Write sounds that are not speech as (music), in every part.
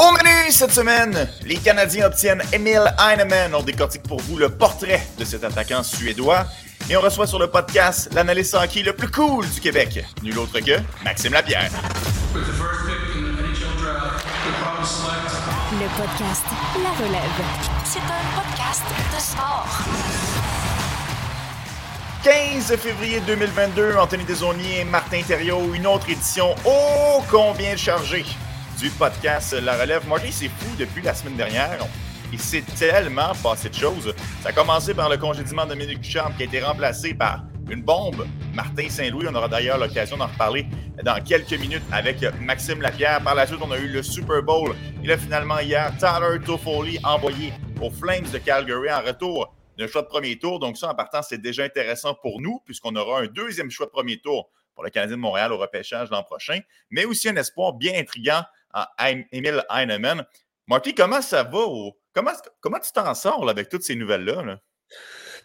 Au menu cette semaine, les Canadiens obtiennent Emil Heinemann. On décortique pour vous le portrait de cet attaquant suédois. Et on reçoit sur le podcast l'analyste hockey le plus cool du Québec. Nul autre que Maxime Lapierre. Le podcast La Relève. C'est un podcast de sport. 15 février 2022, Anthony Desaunier et Martin Thériault, une autre édition ô combien chargée du podcast La Relève. Moi, c'est fou depuis la semaine dernière. Il s'est tellement passé de choses. Ça a commencé par le congédiement de Dominique Duchamp qui a été remplacé par une bombe. Martin Saint-Louis, on aura d'ailleurs l'occasion d'en reparler dans quelques minutes avec Maxime Lapierre. Par la suite, on a eu le Super Bowl. Il a finalement hier Tyler Toffoli envoyé aux Flames de Calgary en retour d'un choix de premier tour. Donc ça, en partant, c'est déjà intéressant pour nous puisqu'on aura un deuxième choix de premier tour pour le Canadien de Montréal au repêchage l'an prochain, mais aussi un espoir bien intriguant en Emile Heinemann. Marty, comment ça va au Comment, comment tu t'en sors avec toutes ces nouvelles-là?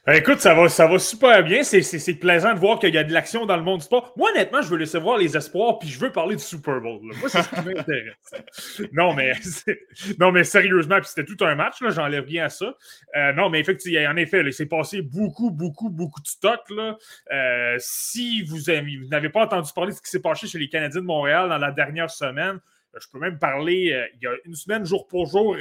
Ben, écoute, ça va, ça va super bien. C'est plaisant de voir qu'il y a de l'action dans le monde du sport. Moi, honnêtement, je veux laisser voir les espoirs, puis je veux parler du Super Bowl. Moi, c'est ce qui m'intéresse. (laughs) non, mais, non, mais sérieusement, puis c'était tout un match, j'enlève rien à ça. Euh, non, mais effectivement, en effet, il s'est passé beaucoup, beaucoup, beaucoup de stock. Là. Euh, si vous, vous n'avez pas entendu parler de ce qui s'est passé chez les Canadiens de Montréal dans la dernière semaine, je peux même parler, euh, il y a une semaine, jour pour jour,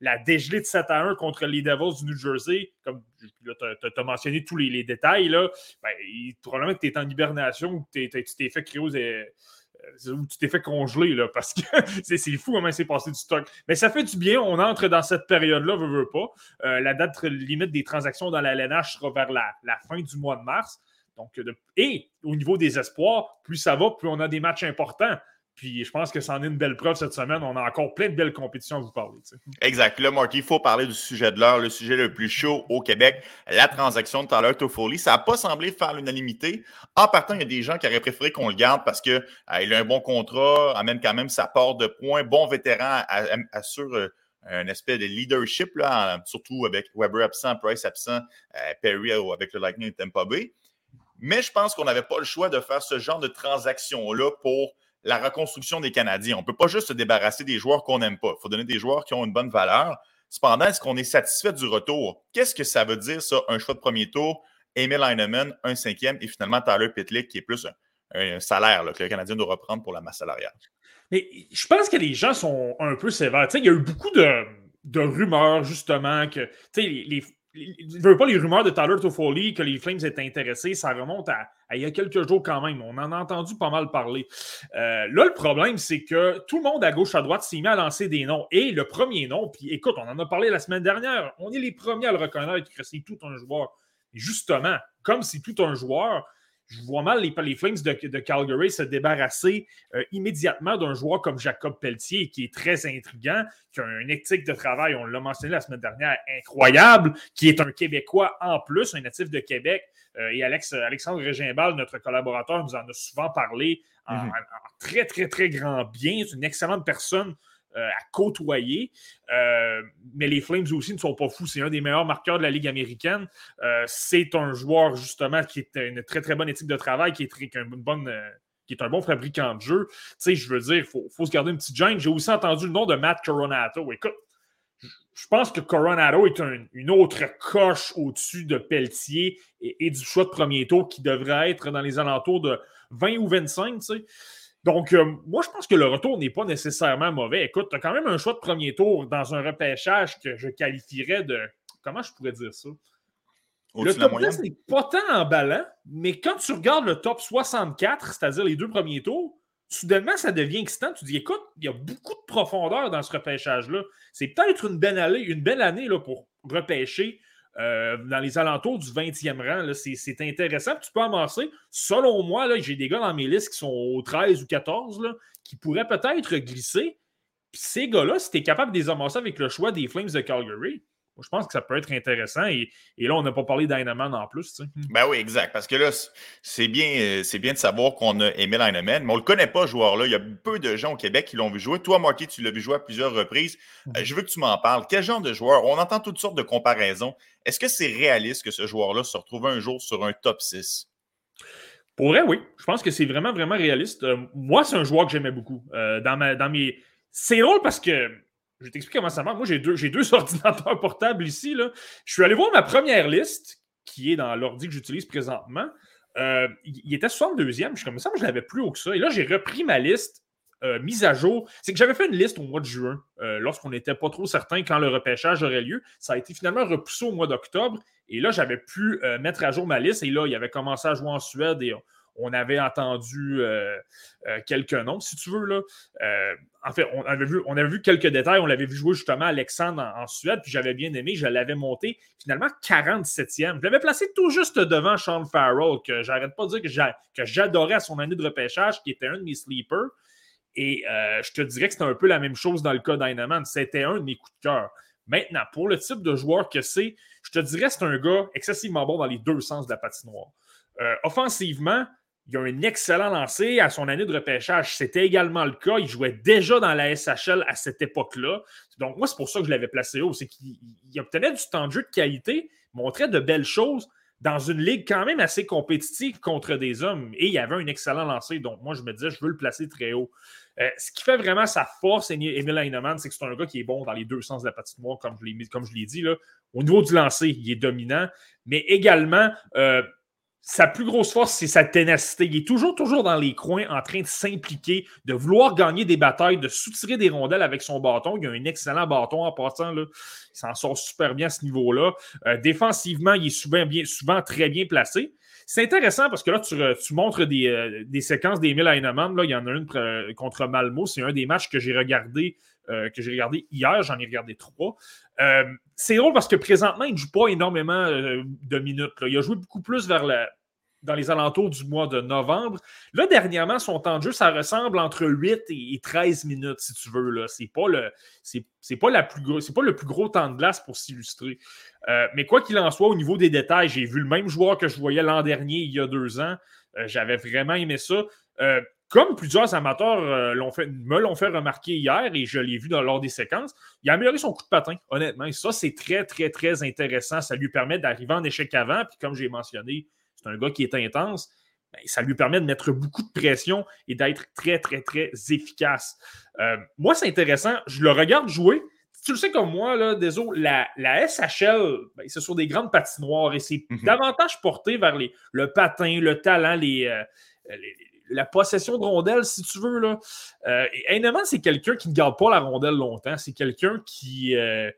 la dégelée de 7 à 1 contre les Devils du New Jersey, comme tu as, mentionné tous les, détails, là, ben, probablement que tu es en hibernation ou tu t'es fait euh, ou tu t'es fait congeler, là, parce que (laughs) c'est fou comment c'est passé du stock. Mais ça fait du bien, on entre dans cette période-là, veut, pas. Euh, la date limite des transactions dans la LNH sera vers la, la fin du mois de mars. Donc, et au niveau des espoirs, plus ça va, plus on a des matchs importants. Puis je pense que c'en est une belle preuve cette semaine. On a encore plein de belles compétitions à vous parler. Exact. Là, Marty, il faut parler du sujet de l'heure, le sujet le plus chaud au Québec, la transaction de Tyler Toffoli. Ça n'a pas semblé faire l'unanimité. En partant, il y a des gens qui auraient préféré qu'on le garde parce qu'il euh, a un bon contrat, amène quand même sa part de points, bon vétéran, assure euh, un aspect de leadership, là, surtout avec Weber absent, Price absent, euh, Perry avec le Lightning et Tampa. Mais je pense qu'on n'avait pas le choix de faire ce genre de transaction-là pour la reconstruction des Canadiens. On ne peut pas juste se débarrasser des joueurs qu'on n'aime pas. Il faut donner des joueurs qui ont une bonne valeur. Cependant, est-ce qu'on est satisfait du retour? Qu'est-ce que ça veut dire, ça, un choix de premier tour, Emil Heinemann, un cinquième, et finalement Tyler Pitlick, qui est plus un, salaire que le Canadien doit reprendre pour la masse salariale? Mais je pense que les gens sont un peu sévères. il y a eu beaucoup de, rumeurs, justement, que les, les, ne veux pas les rumeurs de Tyler Toffoli que les Flames étaient intéressés, ça remonte à, il y a quelques jours quand même. On en a entendu pas mal parler. Euh, là, le problème, c'est que tout le monde à gauche, à droite s'est mis à lancer des noms. Et le premier nom, puis écoute, on en a parlé la semaine dernière, on est les premiers à le reconnaître que c'est tout un joueur. justement, comme c'est tout un joueur, je vois mal les, les Flames de, Calgary se débarrasser euh, immédiatement d'un joueur comme Jacob Pelletier, qui est très intriguant, qui a une éthique de travail, on l'a mentionné la semaine dernière, incroyable, qui est un Québécois en plus, un natif de Québec. Euh, et Alex, Alexandre Régimbal, notre collaborateur, nous en a souvent parlé en, mm-hmm. en très, très, très grand bien. C'est une excellente personne à côtoyer. Euh, mais les Flames aussi ne sont pas fous. C'est un des meilleurs marqueurs de la Ligue américaine. Euh, c'est un joueur, justement, qui est une très, très bonne éthique de travail, qui est, très, une bonne, qui est un bon fabricant de jeu. Tu sais, je veux dire, il faut, se garder une petite gêne. J'ai aussi entendu le nom de Matt Coronato. Écoute, je pense que Coronado est une autre coche au-dessus de Pelletier et, et, du choix de premier tour qui devrait être dans les alentours de 20 ou 25. Tu sais. Donc, euh, moi, je pense que le retour n'est pas nécessairement mauvais. Écoute, tu as quand même un choix de premier tour dans un repêchage que je qualifierais de. Comment je pourrais dire ça? Le top 10 n'est pas tant emballant, mais quand tu regardes le top 64, c'est-à-dire les deux premiers tours, soudainement, ça devient excitant. Tu dis, écoute, il y a beaucoup de profondeur dans ce repêchage-là. C'est peut-être une belle année, une belle année là, pour repêcher euh, dans les alentours du 20e rang. C'est intéressant. Tu peux amasser. Selon moi, j'ai des gars dans mes listes qui sont au 13 ou 14 là, qui pourraient peut-être glisser. ces gars-là, si tu es capable de les amasser avec le choix des Flames de Calgary, je pense que ça peut être intéressant. Et, là, on n'a pas parlé d'Heinemann en plus. Tu Ben oui, exact. Parce que là, c'est bien, euh, bien de savoir qu'on a Emile Heinemann, mais on ne le connaît pas, ce joueur-là. Il y a peu de gens au Québec qui l'ont vu jouer. Toi, Marty, tu l'as vu jouer à plusieurs reprises. Euh, mhm. je veux que tu m'en parles. Quel genre de joueur? On entend toutes sortes de comparaisons. Est-ce que c'est réaliste que ce joueur-là se retrouve un jour sur un top 6? Pour vrai, oui. Je pense que c'est vraiment, vraiment réaliste. Euh, moi, c'est un joueur que j'aimais beaucoup. dans, ma, dans mes... C'est drôle parce que je t'explique comment ça marche. Moi, j'ai deux, deux (laughs) ordinateurs portables ici. Là. Je suis allé voir ma première liste, qui est dans l'ordi que j'utilise présentement. Euh, il était 62e. Je suis comme ça, mais je l'avais plus haut que ça. Et là, j'ai repris ma liste euh, mise à jour. C'est que j'avais fait une liste au mois de juin, euh, lorsqu'on n'était pas trop certain quand le repêchage aurait lieu. Ça a été finalement repoussé au mois d'octobre. Et là, j'avais pu mettre à jour ma liste. Et là, il avait commencé à jouer en Suède et on avait entendu euh, euh, quelques noms, si tu veux. Là. Euh, en fait, on avait, vu, quelques détails. On l'avait vu jouer justement Alexandre en, Suède, puis j'avais bien aimé. Je l'avais monté finalement 47e. Je l'avais placé tout juste devant Sean Farrell, que j'arrête pas de dire que j'adorais à son année de repêchage, qui était un de mes sleepers. Et je te dirais que c'était un peu la même chose dans le cas d'Aineman. C'était un de mes coups de cœur. Maintenant, pour le type de joueur que c'est, je te dirais que c'est un gars excessivement bon dans les deux sens de la patinoire. offensivement, il a un excellent lancé à son année de repêchage. C'était également le cas. Il jouait déjà dans la SHL à cette époque-là. Donc, moi, c'est pour ça que je l'avais placé haut. C'est qu'il obtenait du temps de jeu de qualité, montrait de belles choses dans une ligue quand même assez compétitive contre des hommes. Et il avait un excellent lancé. Donc, moi, je me disais, je veux le placer très haut. Euh, ce qui fait vraiment sa force, Emile Heinemann, c'est que c'est un gars qui est bon dans les deux sens de la patinoire, comme je l'ai dit. Là. Au niveau du lancer, il est dominant. Mais également, euh, sa plus grosse force, c'est sa ténacité. Il est toujours, toujours dans les coins en train de s'impliquer, de vouloir gagner des batailles, de soutirer des rondelles avec son bâton. Il a un excellent bâton en passant. Là. Il s'en sort super bien à ce niveau-là. Euh, défensivement, il est souvent, bien, souvent très bien placé. C'est intéressant parce que là, tu, montres des, euh, des séquences d'Emile. Là, il y en a une euh, contre Malmo. C'est un des matchs que j'ai regardé, que j'ai regardé hier. J'en ai regardé trois. Euh, c'est drôle parce que présentement, il ne joue pas énormément euh, de minutes. Il a joué beaucoup plus vers dans les alentours du mois de novembre. Là, dernièrement, son temps de jeu, ça ressemble entre 8 et 13 minutes, si tu veux. Ce n'est pas, le, pas, plus c'est pas le plus gros temps de glace pour s'illustrer. Euh, mais quoi qu'il en soit, au niveau des détails, j'ai vu le même joueur que je voyais l'an dernier, il y a deux ans. j'avais vraiment aimé ça comme plusieurs amateurs euh, fait, me l'ont fait remarquer hier et je l'ai vu dans, lors des séquences, il a amélioré son coup de patin, honnêtement. Et ça, c'est très, très, très intéressant. Ça lui permet d'arriver en échec avant. Puis comme j'ai mentionné, c'est un gars qui est intense. Ben, ça lui permet de mettre beaucoup de pression et d'être très, très, très efficace. Euh, moi, c'est intéressant. Je le regarde jouer. Tu le sais comme moi, là, désolé, la, la SHL, ben, c'est sur des grandes patinoires et c'est mhm. davantage porté vers les, le patin, le talent, les, euh, les la possession de rondelle, si tu veux. Là. Euh, c'est quelqu'un qui ne garde pas la rondelle longtemps. C'est quelqu'un qui, euh,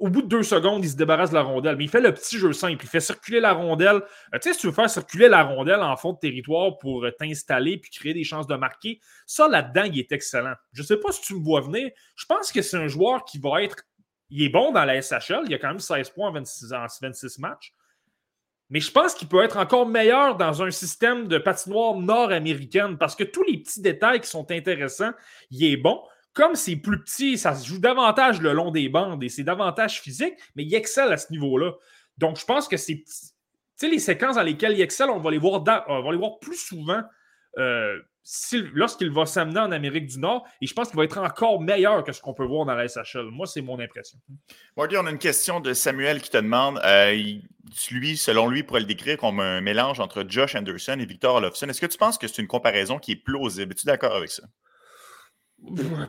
au bout de deux secondes, il se débarrasse de la rondelle. Mais il fait le petit jeu simple. Il fait circuler la rondelle. Euh, tu sais, si tu veux faire circuler la rondelle en fond de territoire pour euh, t'installer puis créer des chances de marquer, ça, là-dedans, il est excellent. Je ne sais pas si tu me vois venir. Je pense que c'est un joueur qui va être. Il est bon dans la SHL. Il a quand même 16 points en 26, en 26 matchs. Mais je pense qu'il peut être encore meilleur dans un système de patinoire nord-américaine parce que tous les petits détails qui sont intéressants, il est bon. Comme c'est plus petit, ça se joue davantage le long des bandes et c'est davantage physique, mais il excelle à ce niveau-là. Donc, je pense que c'est. Tu sais, les séquences dans lesquelles il excelle, on va les voir, on va les voir plus souvent euh, lorsqu'il va s'amener en Amérique du Nord, et je pense qu'il va être encore meilleur que ce qu'on peut voir dans la SHL. Moi, c'est mon impression. Marty, on a une question de Samuel qui te demande, euh, lui, selon lui, pourrait le décrire comme un mélange entre Josh Anderson et Victor Olofsson. Est-ce que tu penses que c'est une comparaison qui est plausible? Es-tu d'accord avec ça?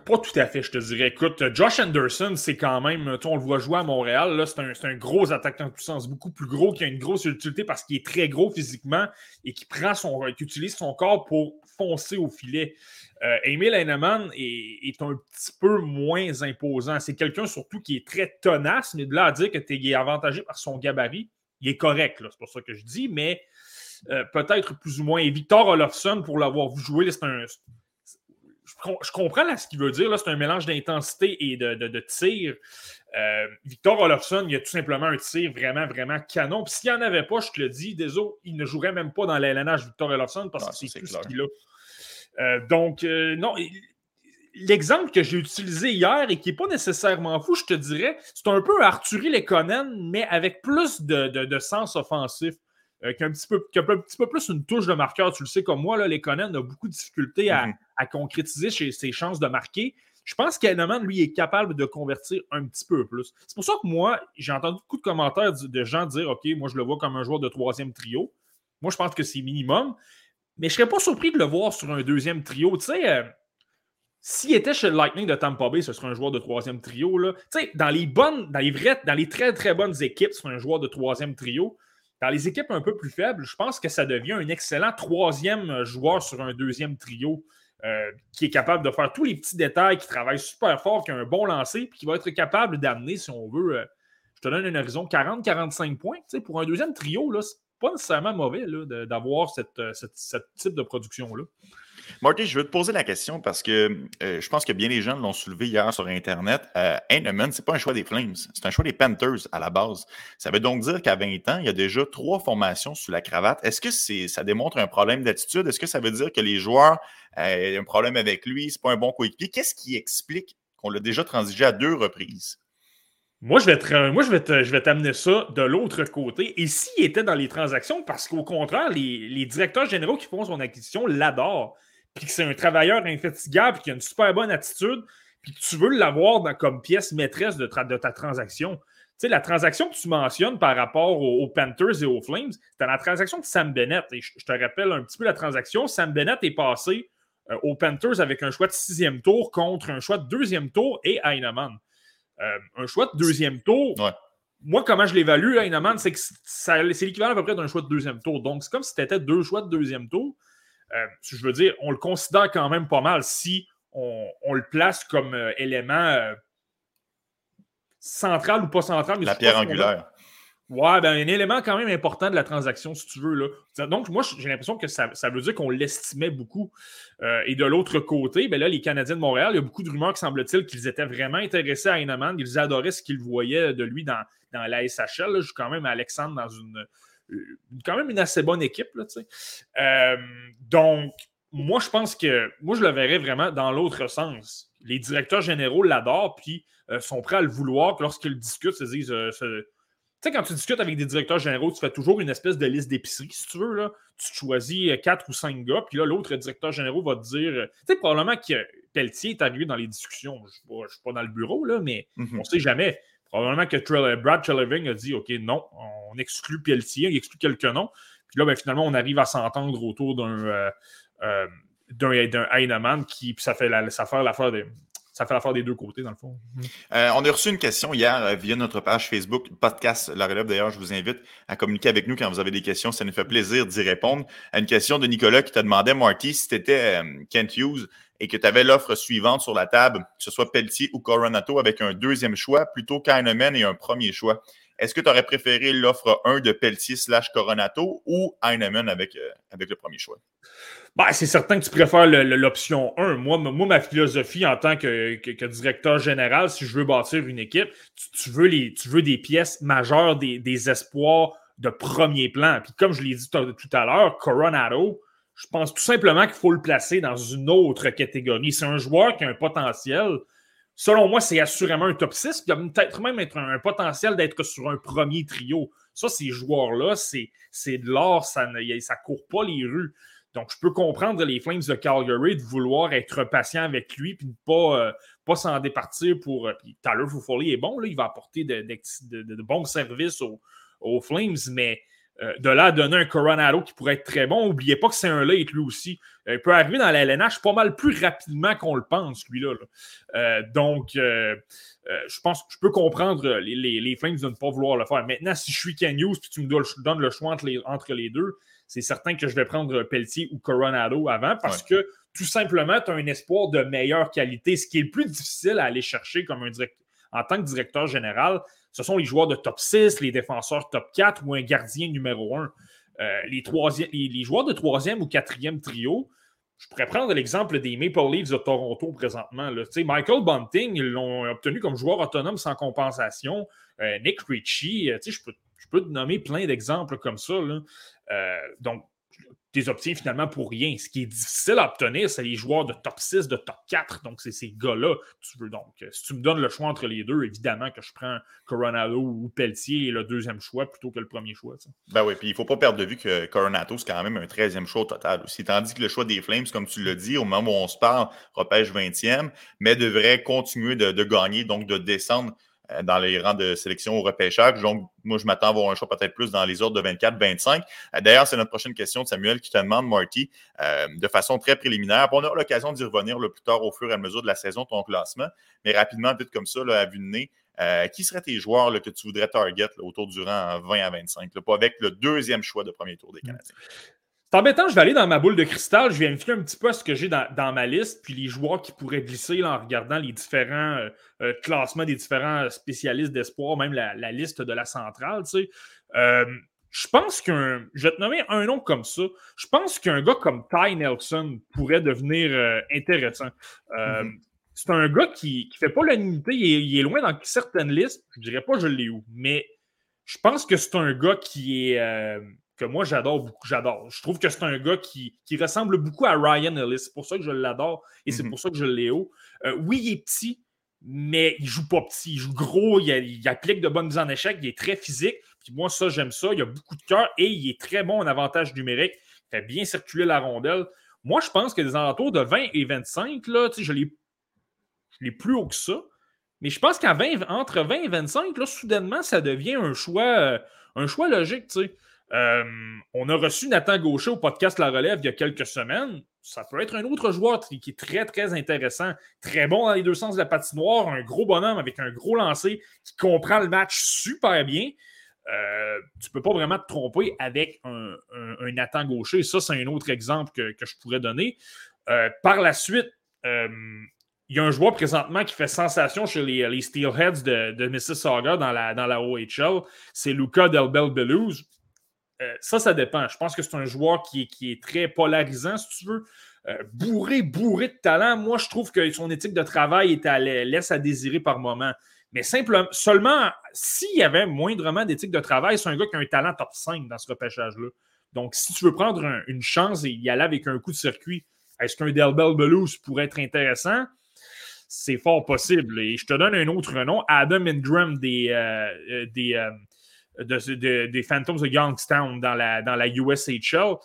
Pas tout à fait, je te dirais. Écoute, Josh Anderson, c'est quand même, on le voit jouer à Montréal, c'est un, un, gros attaquant de puissance, beaucoup plus gros, qui a une grosse utilité parce qu'il est très gros physiquement et qui prend son, qui utilise son corps pour au filet. Euh, Emil Heinemann est, un petit peu moins imposant. C'est quelqu'un surtout qui est très tenace, mais de là à dire que tu es avantagé par son gabarit, il est correct, c'est pour ça que je dis, mais euh, peut-être plus ou moins. Et Victor Olofsson, pour l'avoir jouer, c'est un je comprends là, ce qu'il veut dire. C'est un mélange d'intensité et de, tir. Euh, Victor Olofsson, il a tout simplement un tir vraiment, vraiment canon. Puis s'il n'y en avait pas, je te le dis, désolé, il ne jouerait même pas dans l'LNH Victor Olofsson parce que c'est tout ce qu'il a. Euh, donc, euh, non, l'exemple que j'ai utilisé hier et qui n'est pas nécessairement fou, je te dirais, c'est un peu Arthurie Lekonen, mais avec plus de sens offensif. Euh, qui, a un petit peu, un petit peu plus une touche de marqueur. Tu le sais comme moi, là, les Conan a beaucoup de difficultés à, mhm. concrétiser ses, chances de marquer. Je pense qu'Heinemann, lui, est capable de convertir un petit peu plus. C'est pour ça que moi, j'ai entendu beaucoup de commentaires de gens dire OK, moi, je le vois comme un joueur de troisième trio. Moi, je pense que c'est minimum. Mais je ne serais pas surpris de le voir sur un deuxième trio. Tu sais, euh, s'il était chez le Lightning de Tampa Bay, ce serait un joueur de troisième trio. Là. Dans les bonnes, dans les vraies, dans les très très bonnes équipes, ce serait un joueur de troisième trio. Dans les équipes un peu plus faibles, je pense que ça devient un excellent troisième joueur sur un deuxième trio. Euh, qui est capable de faire tous les petits détails, qui travaille super fort, qui a un bon lancer, puis qui va être capable d'amener, si on veut, euh, je te donne un horizon 40-45 points. pour un deuxième trio, c'est pas nécessairement mauvais d'avoir euh, ce type de production-là. Marty, je veux te poser la question parce que je pense que bien les gens l'ont soulevé hier sur Internet. Euh, Heinemann, ce n'est pas un choix des Flames, c'est un choix des Panthers à la base. Ça veut donc dire qu'à 20 ans, il y a déjà trois formations sous la cravate. Est-ce que ça démontre un problème d'attitude? Est-ce que ça veut dire que les joueurs euh, ont un problème avec lui, c'est pas un bon coéquipier? Qu'est-ce qui explique qu'on l'a déjà transigé à deux reprises? Moi, je vais, je vais, t'amener ça de l'autre côté. Et s'il était dans les transactions, parce qu'au contraire, les, directeurs généraux qui font son acquisition l'adorent puis que c'est un travailleur infatigable, puis qui a une super bonne attitude, puis que tu veux l'avoir comme pièce maîtresse de, ta transaction. Tu sais, la transaction que tu mentionnes par rapport aux, Panthers et aux Flames, c'était la transaction de Sam Bennett. Et je, te rappelle un petit peu la transaction. Sam Bennett est passé euh, aux Panthers avec un choix de sixième tour contre un choix de deuxième tour et Heinemann. Euh, un choix de deuxième tour, moi, comment je l'évalue, Heinemann, c'est que c'est l'équivalent à peu près d'un choix de deuxième tour. Donc, c'est comme si tu étais deux choix de deuxième tour. Euh, je veux dire, on le considère quand même pas mal si on, le place comme euh, élément central ou pas central. la pierre angulaire. Ouais, ben, un élément quand même important de la transaction, si tu veux. Là. Donc, moi, j'ai l'impression que ça, veut dire qu'on l'estimait beaucoup. et de l'autre côté, ben là, les Canadiens de Montréal, il y a beaucoup de rumeurs qui semble-t-il qu'ils étaient vraiment intéressés à Heinemann. Ils adoraient ce qu'ils voyaient de lui dans, dans la SHL. Je suis quand même Alexandre dans une, quand même une assez bonne équipe. Là, euh, donc, moi, je pense que moi, je le verrais vraiment dans l'autre sens. Les directeurs généraux l'adorent, puis euh, sont prêts à le vouloir, lorsqu'ils discutent, se disent. Euh, tu sais, quand tu discutes avec des directeurs généraux, tu fais toujours une espèce de liste d'épicerie, si tu veux. Là. Tu choisis quatre ou cinq gars, puis là, l'autre directeur général va te dire. Tu sais, probablement que Pelletier est arrivé dans les discussions. Je ne suis, pas dans le bureau, là, mais mm-hmm. on ne sait jamais. Probablement que Brad Treleving a dit OK, non, on exclut Pelletier, il exclut quelques noms. Puis là, ben, finalement, on arrive à s'entendre autour d'un euh, euh, d'un Heinemann qui, puis ça fait l'affaire des. Ça fait l'affaire des deux côtés, dans le fond. Euh, on a reçu une question hier via notre page Facebook, podcast La Relève. D'ailleurs, je vous invite à communiquer avec nous quand vous avez des questions. Ça nous fait plaisir d'y répondre. À une question de Nicolas qui te demandait, Marty, si tu étais Kent Hughes, et que tu avais l'offre suivante sur la table, que ce soit Pelletier ou Coronato, avec un deuxième choix plutôt qu'Heinemann et un premier choix, est-ce que tu aurais préféré l'offre 1 de Pelletier slash Coronato ou Heinemann avec, euh, avec le premier choix? Ben, c'est certain que tu préfères l'option 1. Moi, ma philosophie en tant que, directeur général, si je veux bâtir une équipe, tu, veux, les, des pièces majeures, des, des espoirs de premier plan. Puis comme je l'ai dit tout à l'heure, Coronado, je pense tout simplement qu'il faut le placer dans une autre catégorie. C'est un joueur qui a un potentiel. Selon moi, c'est assurément un top 6. Il a peut-être même être un, potentiel d'être sur un premier trio. Ça, ces joueurs-là, c'est de l'or, ça ne court pas les rues. Donc, je peux comprendre les Flames de Calgary de vouloir être patient avec lui et ne pas, euh, pas s'en départir pour. Euh, puis Tyler Fufoli est bon, là, il va apporter de, bons services aux Flames, mais euh, de là à donner un Coronado qui pourrait être très bon, n'oubliez pas que c'est un late lui aussi. Euh, il peut arriver dans la LNH pas mal plus rapidement qu'on le pense, lui-là. Euh, donc, je pense que je peux comprendre les, Flames de ne pas vouloir le faire. Maintenant, si je suis Ken Hughes et tu me donnes le choix entre les, deux, c'est certain que je vais prendre Pelletier ou Coronado avant parce que tout simplement, tu as un espoir de meilleure qualité. Ce qui est le plus difficile à aller chercher comme un en tant que directeur général, ce sont les joueurs de top 6, les défenseurs top 4 ou un gardien numéro 1. Euh, les, joueurs de troisième ou quatrième trio, je pourrais prendre l'exemple des Maple Leafs de Toronto présentement. Michael Bunting, ils l'ont obtenu comme joueur autonome sans compensation. Euh, Nick Ritchie, euh, je peux, je peux te nommer plein d'exemples comme ça. donc, tu obtiens finalement pour rien. Ce qui est difficile à obtenir, c'est les joueurs de top 6, de top 4. Donc, c'est ces gars-là tu veux. Donc, euh, si tu me donnes le choix entre les deux, évidemment que je prends Coronado ou Pelletier et le deuxième choix plutôt que le premier choix. Ben oui, puis il ne faut pas perdre de vue que Coronado, c'est quand même un 13e choix au total aussi. Tandis que le choix des Flames, comme tu l'as dit, au moment où on se parle, repêche 20e, mais devrait continuer de, gagner, donc de descendre dans les rangs de sélection au repêchage. Donc, moi, je m'attends à avoir un choix peut-être plus dans les ordres de 24-25. Euh, d'ailleurs, c'est notre prochaine question de Samuel qui te demande, Marty, de façon très préliminaire. on aura l'occasion d'y revenir le plus tard au fur et à mesure de la saison, ton classement. Mais rapidement, vite comme ça, à vue de nez, qui seraient tes joueurs que tu voudrais target autour du rang 20 à 25, pas avec le deuxième choix de premier tour des Canadiens? C'est embêtant, je vais aller dans ma boule de cristal, je vais me fier un petit peu à ce que j'ai dans, ma liste, puis les joueurs qui pourraient glisser en regardant les différents euh, euh, classements des différents spécialistes d'espoir, même la, liste de la centrale. Tu sais. Euh, je pense qu'un. Je vais te nommer un nom comme ça. Je pense qu'un gars comme Ty Nelson pourrait devenir intéressant. Mm-hmm. C'est un gars qui ne fait pas l'unité, il, il, est loin dans certaines listes. Je dirais pas je l'ai où, mais je pense que c'est un gars qui est que moi j'adore beaucoup. J'adore. Je trouve que c'est un gars qui, ressemble beaucoup à Ryan Ellis. C'est pour ça que je l'adore et c'est mhm. pour ça que je l'ai haut. Euh, oui, il est petit, mais il joue pas petit. Il joue gros, il, applique de bonnes mises en échec, il est très physique. Puis moi, ça, j'aime ça. Il a beaucoup de cœur et il est très bon en avantage numérique. Il fait bien circuler la rondelle. Moi, je pense que des alentours de 20 et 25, là, je l'ai plus haut que ça. Mais je pense qu'à entre 20 et 25, là, soudainement, ça devient un choix, euh, un choix logique. Euh, on a reçu Nathan Gaucher au podcast La Relève il y a quelques semaines. Ça peut être un autre joueur qui est très, très intéressant. Très bon dans les deux sens de la patinoire. Un gros bonhomme avec un gros lancer qui comprend le match super bien. Euh, tu ne peux pas vraiment te tromper avec un, Nathan Gaucher. Ça, c'est un autre exemple que, je pourrais donner. Euh, par la suite, il y a un joueur présentement qui fait sensation chez les, Steelheads de, Mississauga dans la, OHL. C'est Luca Delbel. Euh, ça, ça dépend. Je pense que c'est un joueur qui est, très polarisant, si tu veux. Euh, bourré, bourré de talent. Moi, je trouve que son éthique de travail est à, laisse à désirer par moment. Mais simplement, seulement s'il y avait moindrement d'éthique de travail, c'est un gars qui a un talent top 5 dans ce repêchage-là. Donc, si tu veux prendre une chance et y aller avec un coup de circuit, est-ce qu'un Delbel Belouse pourrait être intéressant? C'est fort possible. Et je te donne un autre nom, Adam Ingram des, euh, des, des Phantoms de Youngstown dans la, dans la USHL.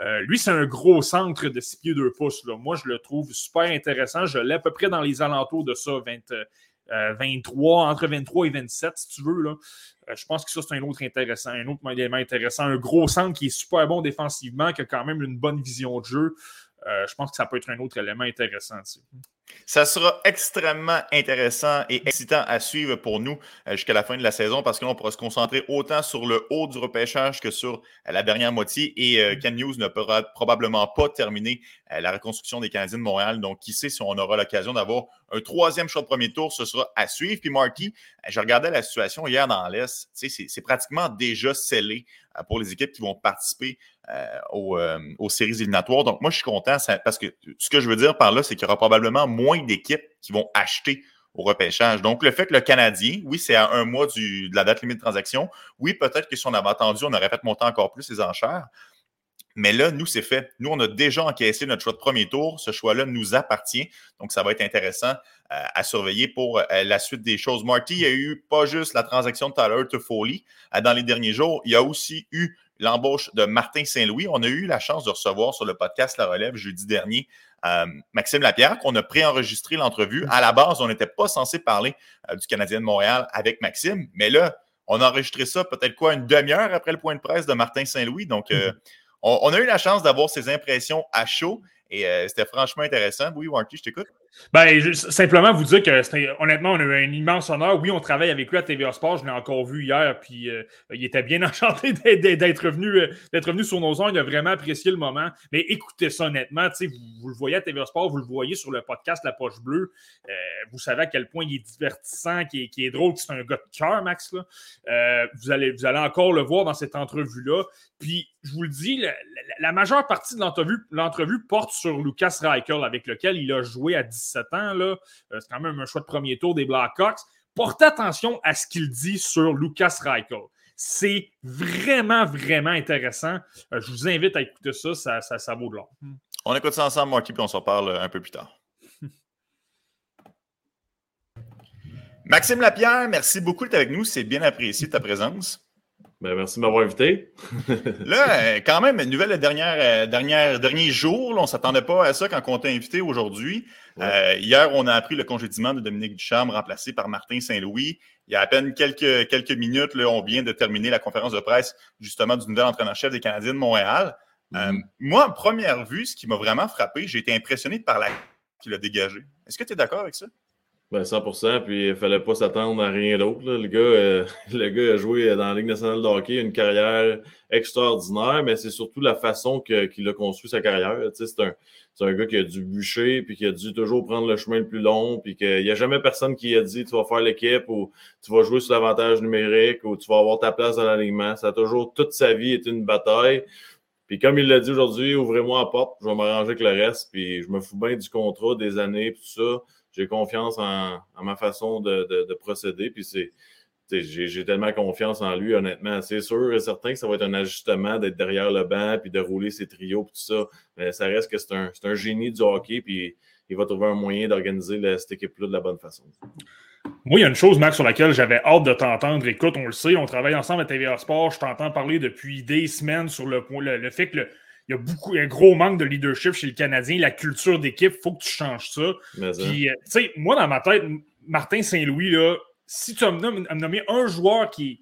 Euh, lui, c'est un gros centre de 6 pieds 2 pouces. Là. Moi, je le trouve super intéressant. Je l'ai à peu près dans les alentours de ça, 23, euh, entre 23 et 27, si tu veux. Là. Euh, je pense que ça, c'est un autre intéressant, un autre élément intéressant. Un gros centre qui est super bon défensivement, qui a quand même une bonne vision de jeu. je pense que ça peut être un autre élément intéressant. Ça sera extrêmement intéressant et excitant à suivre pour nous euh, jusqu'à la fin de la saison parce que l'on pourra se concentrer autant sur le haut du repêchage que sur euh, la dernière moitié. Et euh, Ken News ne pourra probablement pas terminer la reconstruction des Canadiens de Montréal. Donc, qui sait si on aura l'occasion d'avoir un troisième choix de premier tour, ce sera à suivre. Puis, Marky, je regardais la situation hier dans l'Est. C'est pratiquement déjà scellé pour les équipes qui vont participer aux, aux, séries éliminatoires. Donc, moi, je suis content parce que ce que je veux dire par là, c'est qu'il y aura probablement moins d'équipes qui vont acheter au repêchage. Donc, le fait que le Canadien, oui, c'est à un mois de la date limite de transaction. Oui, peut-être que si on avait attendu, on aurait fait monter encore plus les enchères. Mais là, nous, c'est fait. Nous, on a déjà encaissé notre choix de premier tour. Ce choix-là nous appartient. Donc, ça va être intéressant euh, à surveiller pour euh, la suite des choses. Marty, il y a eu pas juste la transaction de Tyler Toffoli euh, dans les derniers jours. Il y a aussi eu l'embauche de Martin Saint-Louis. On a eu la chance de recevoir sur le podcast La Relève jeudi dernier euh, Maxime Lapierre, qu'on a préenregistré l'entrevue. À la base, on n'était pas censé parler du Canadien de Montréal avec Maxime, mais là, on a enregistré ça peut-être quoi, une demi-heure après le point de presse de Martin Saint-Louis. Donc, mm-hmm. On, a eu la chance d'avoir ses impressions à chaud et c'était franchement intéressant. Oui, Warnky, je t'écoute. Ben, simplement vous dire que honnêtement, on a eu un immense honneur. Oui, on travaille avec lui à TVA Sport. Je l'ai encore vu hier, puis euh, il était bien (laughs) enchanté euh, d'être revenu sur nos ondes. Il a vraiment apprécié le moment. Mais écoutez ça honnêtement. Vous, vous le voyez à TVA Sport, vous le voyez sur le podcast La Poche Bleue. Euh, vous savez à quel point il est divertissant, qui est, est drôle, c'est un gars de cœur, Max. Vous, allez, vous allez encore le voir dans cette entrevue-là. Puis, je vous le dis, la, majeure partie de l'entrevue porte sur Lucas Reichel, avec lequel il a joué à 17 ans. Euh, c'est quand même un choix de premier tour des Blackhawks. Portez attention à ce qu'il dit sur Lucas Reichel. C'est vraiment, vraiment intéressant. Euh, je vous invite à écouter ça, ça, ça, vaut de l'or. On écoute ça ensemble, Marky, puis on s'en parle un peu plus tard. (laughs) Maxime Lapierre, merci beaucoup d'être avec nous. C'est bien apprécié ta présence. Ben, merci de m'avoir invité. (laughs) là, euh, quand même, une nouvelle dernière, euh, dernière, dernier jour. on ne s'attendait pas à ça quand on t'a invité aujourd'hui. Euh, hier, on a appris le congédiement de Dominique Ducharme, remplacé par Martin Saint-Louis. Il y a à peine quelques, quelques minutes, là, on vient de terminer la conférence de presse justement du nouvel entraîneur-chef des Canadiens de Montréal. Mm-hmm. moi, en première vue, ce qui m'a vraiment frappé, j'ai été impressionné par la qu'il a dégagé. Est-ce que tu es d'accord avec ça? Ben 100%, puis il fallait pas s'attendre à rien d'autre. Le, gars, euh, (laughs) le gars a joué dans la Ligue nationale de hockey, une carrière extraordinaire, mais c'est surtout la façon qu'il a construit sa carrière. c'est un, un, gars qui a dû bûcher, puis qui a dû toujours prendre le chemin le plus long, puis qu'il n'y a jamais personne qui a dit tu vas faire l'équipe ou tu vas jouer sur l'avantage numérique ou tu vas avoir ta place dans l'alignement. Ça a toujours, toute sa vie, été une bataille. Puis comme il l'a dit aujourd'hui, ouvrez-moi la porte, je vais m'arranger avec le reste, puis je me fous bien du contrat, des années, tout ça j'ai confiance en, ma façon de, procéder. Puis c'est. J'ai tellement confiance en lui, honnêtement. C'est sûr et certain que ça va être un ajustement d'être derrière le banc puis de rouler ses trios tout ça. Mais ça reste que c'est un, génie du hockey puis il va trouver un moyen d'organiser cette équipe-là de la bonne façon. Moi, il y a une chose, Max, sur laquelle j'avais hâte de t'entendre. Écoute, on le sait, on travaille ensemble à TVA Sport. Je t'entends parler depuis des semaines sur le, le, le fait que le, il y a beaucoup, un gros manque de leadership chez le Canadien. La culture d'équipe, il faut que tu changes ça. Puis, euh, tu sais, moi, dans ma tête, Martin Saint-Louis, là, si tu as nommé un joueur qui est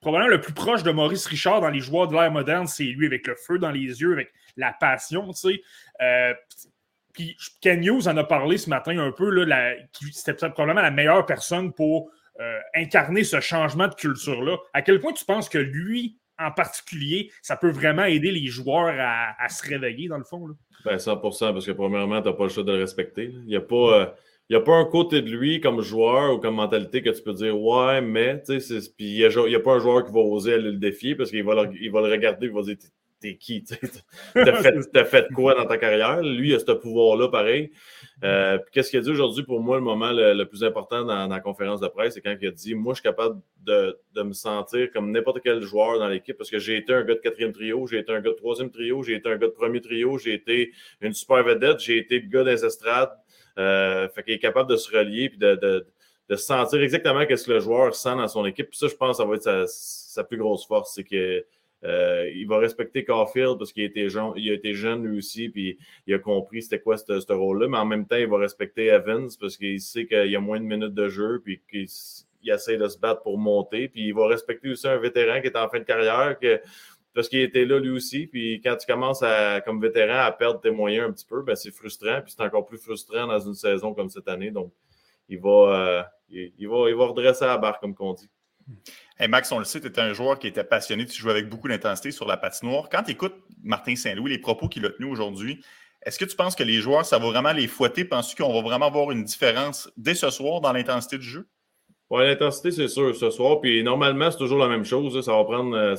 probablement le plus proche de Maurice Richard dans les joueurs de l'ère moderne, c'est lui avec le feu dans les yeux, avec la passion, tu sais. Euh, puis Ken Hughes en a parlé ce matin un peu, là, c'était probablement la meilleure personne pour euh, incarner ce changement de culture-là. À quel point tu penses que lui, en particulier, ça peut vraiment aider les joueurs à, se réveiller, dans le fond. Là. Ben 100 parce que premièrement, tu n'as pas le choix de le respecter. Il n'y a, pas, euh, a pas un côté de lui comme joueur ou comme mentalité que tu peux dire Ouais, mais, puis il n'y a, pas un joueur qui va oser aller le défier parce qu'il va, le, il va le regarder et va dire T'es qui T'as fait, fait quoi dans ta carrière? Lui, il a ce pouvoir-là, pareil. Euh, qu'est-ce qu'il a dit aujourd'hui? Pour moi, le moment le, plus important dans, la conférence de presse, c'est quand il a dit Moi, je suis capable de, me sentir comme n'importe quel joueur dans l'équipe parce que j'ai été un gars de quatrième trio, j'ai été un gars de troisième trio, j'ai été un gars de premier trio, j'ai été une super vedette, j'ai été le gars des estrades. Euh, fait qu'il est capable de se relier et de, sentir exactement qu'est-ce que le joueur sent dans son équipe. Puis ça, je pense, ça va être sa, sa plus grosse force. C'est que euh, il va respecter Caulfield parce qu'il a, été jeune, lui aussi, puis il a compris c'était quoi ce rôle-là. Mais en même temps, il va respecter Evans parce qu'il sait qu'il y a moins de minutes de jeu, puis qu'il essaie de se battre pour monter. Puis il va respecter aussi un vétéran qui est en fin de carrière, parce qu'il était là lui aussi. Puis quand tu commences à, comme vétéran à perdre tes moyens un petit peu, ben c'est frustrant. Puis c'est encore plus frustrant dans une saison comme cette année. Donc, il va, euh, il, va, il va redresser la barre, comme qu'on dit. Hey Max, on le sait, tu étais un joueur qui était passionné, tu jouais avec beaucoup d'intensité sur la patinoire. Quand tu écoutes Martin Saint-Louis, les propos qu'il a tenus aujourd'hui, est-ce que tu penses que les joueurs, ça va vraiment les fouetter? Penses-tu qu'on va vraiment avoir une différence dès ce soir dans l'intensité du jeu? Oui, l'intensité, c'est sûr, ce soir. Puis normalement, c'est toujours la même chose. Ça va prendre. Euh,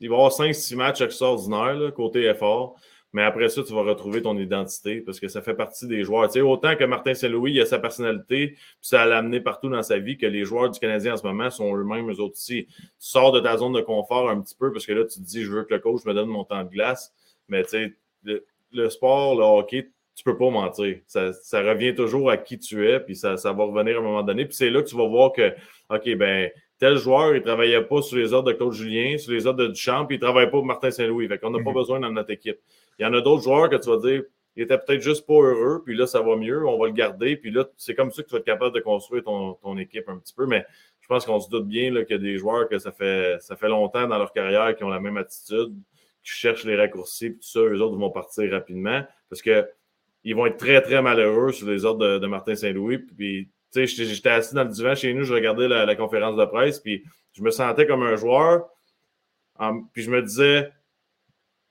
il va y avoir 5-6 matchs extraordinaires, côté effort. Mais après ça, tu vas retrouver ton identité parce que ça fait partie des joueurs. Tu sais, autant que Martin Saint-Louis, il a sa personnalité, puis ça l'a amené partout dans sa vie, que les joueurs du Canadien en ce moment sont eux-mêmes, eux autres aussi. Tu sors de ta zone de confort un petit peu parce que là, tu te dis, je veux que le coach me donne mon temps de glace. Mais tu sais, le, sport, le hockey, tu peux pas mentir. Ça, revient toujours à qui tu es, puis ça, va revenir à un moment donné. Puis c'est là que tu vas voir que, OK, ben tel joueur, il ne travaillait pas sur les ordres de coach Julien, sur les ordres de Duchamp, puis il ne travaillait pas pour Martin Saint-Louis. Fait qu'on n'a pas mhm. besoin dans notre équipe. Il y en a d'autres joueurs que tu vas dire, il était peut-être juste pas heureux, puis là, ça va mieux, on va le garder, puis là, c'est comme ça que tu vas être capable de construire ton, équipe un petit peu. Mais je pense qu'on se doute bien qu'il y a des joueurs que ça fait, ça fait longtemps dans leur carrière qui ont la même attitude, qui cherchent les raccourcis, puis tout ça, eux autres vont partir rapidement parce qu'ils vont être très, très malheureux sur les ordres de, Martin Saint-Louis. Puis, tu sais, j'étais assis dans le divan chez nous, je regardais la, conférence de presse, puis je me sentais comme un joueur, puis je me disais,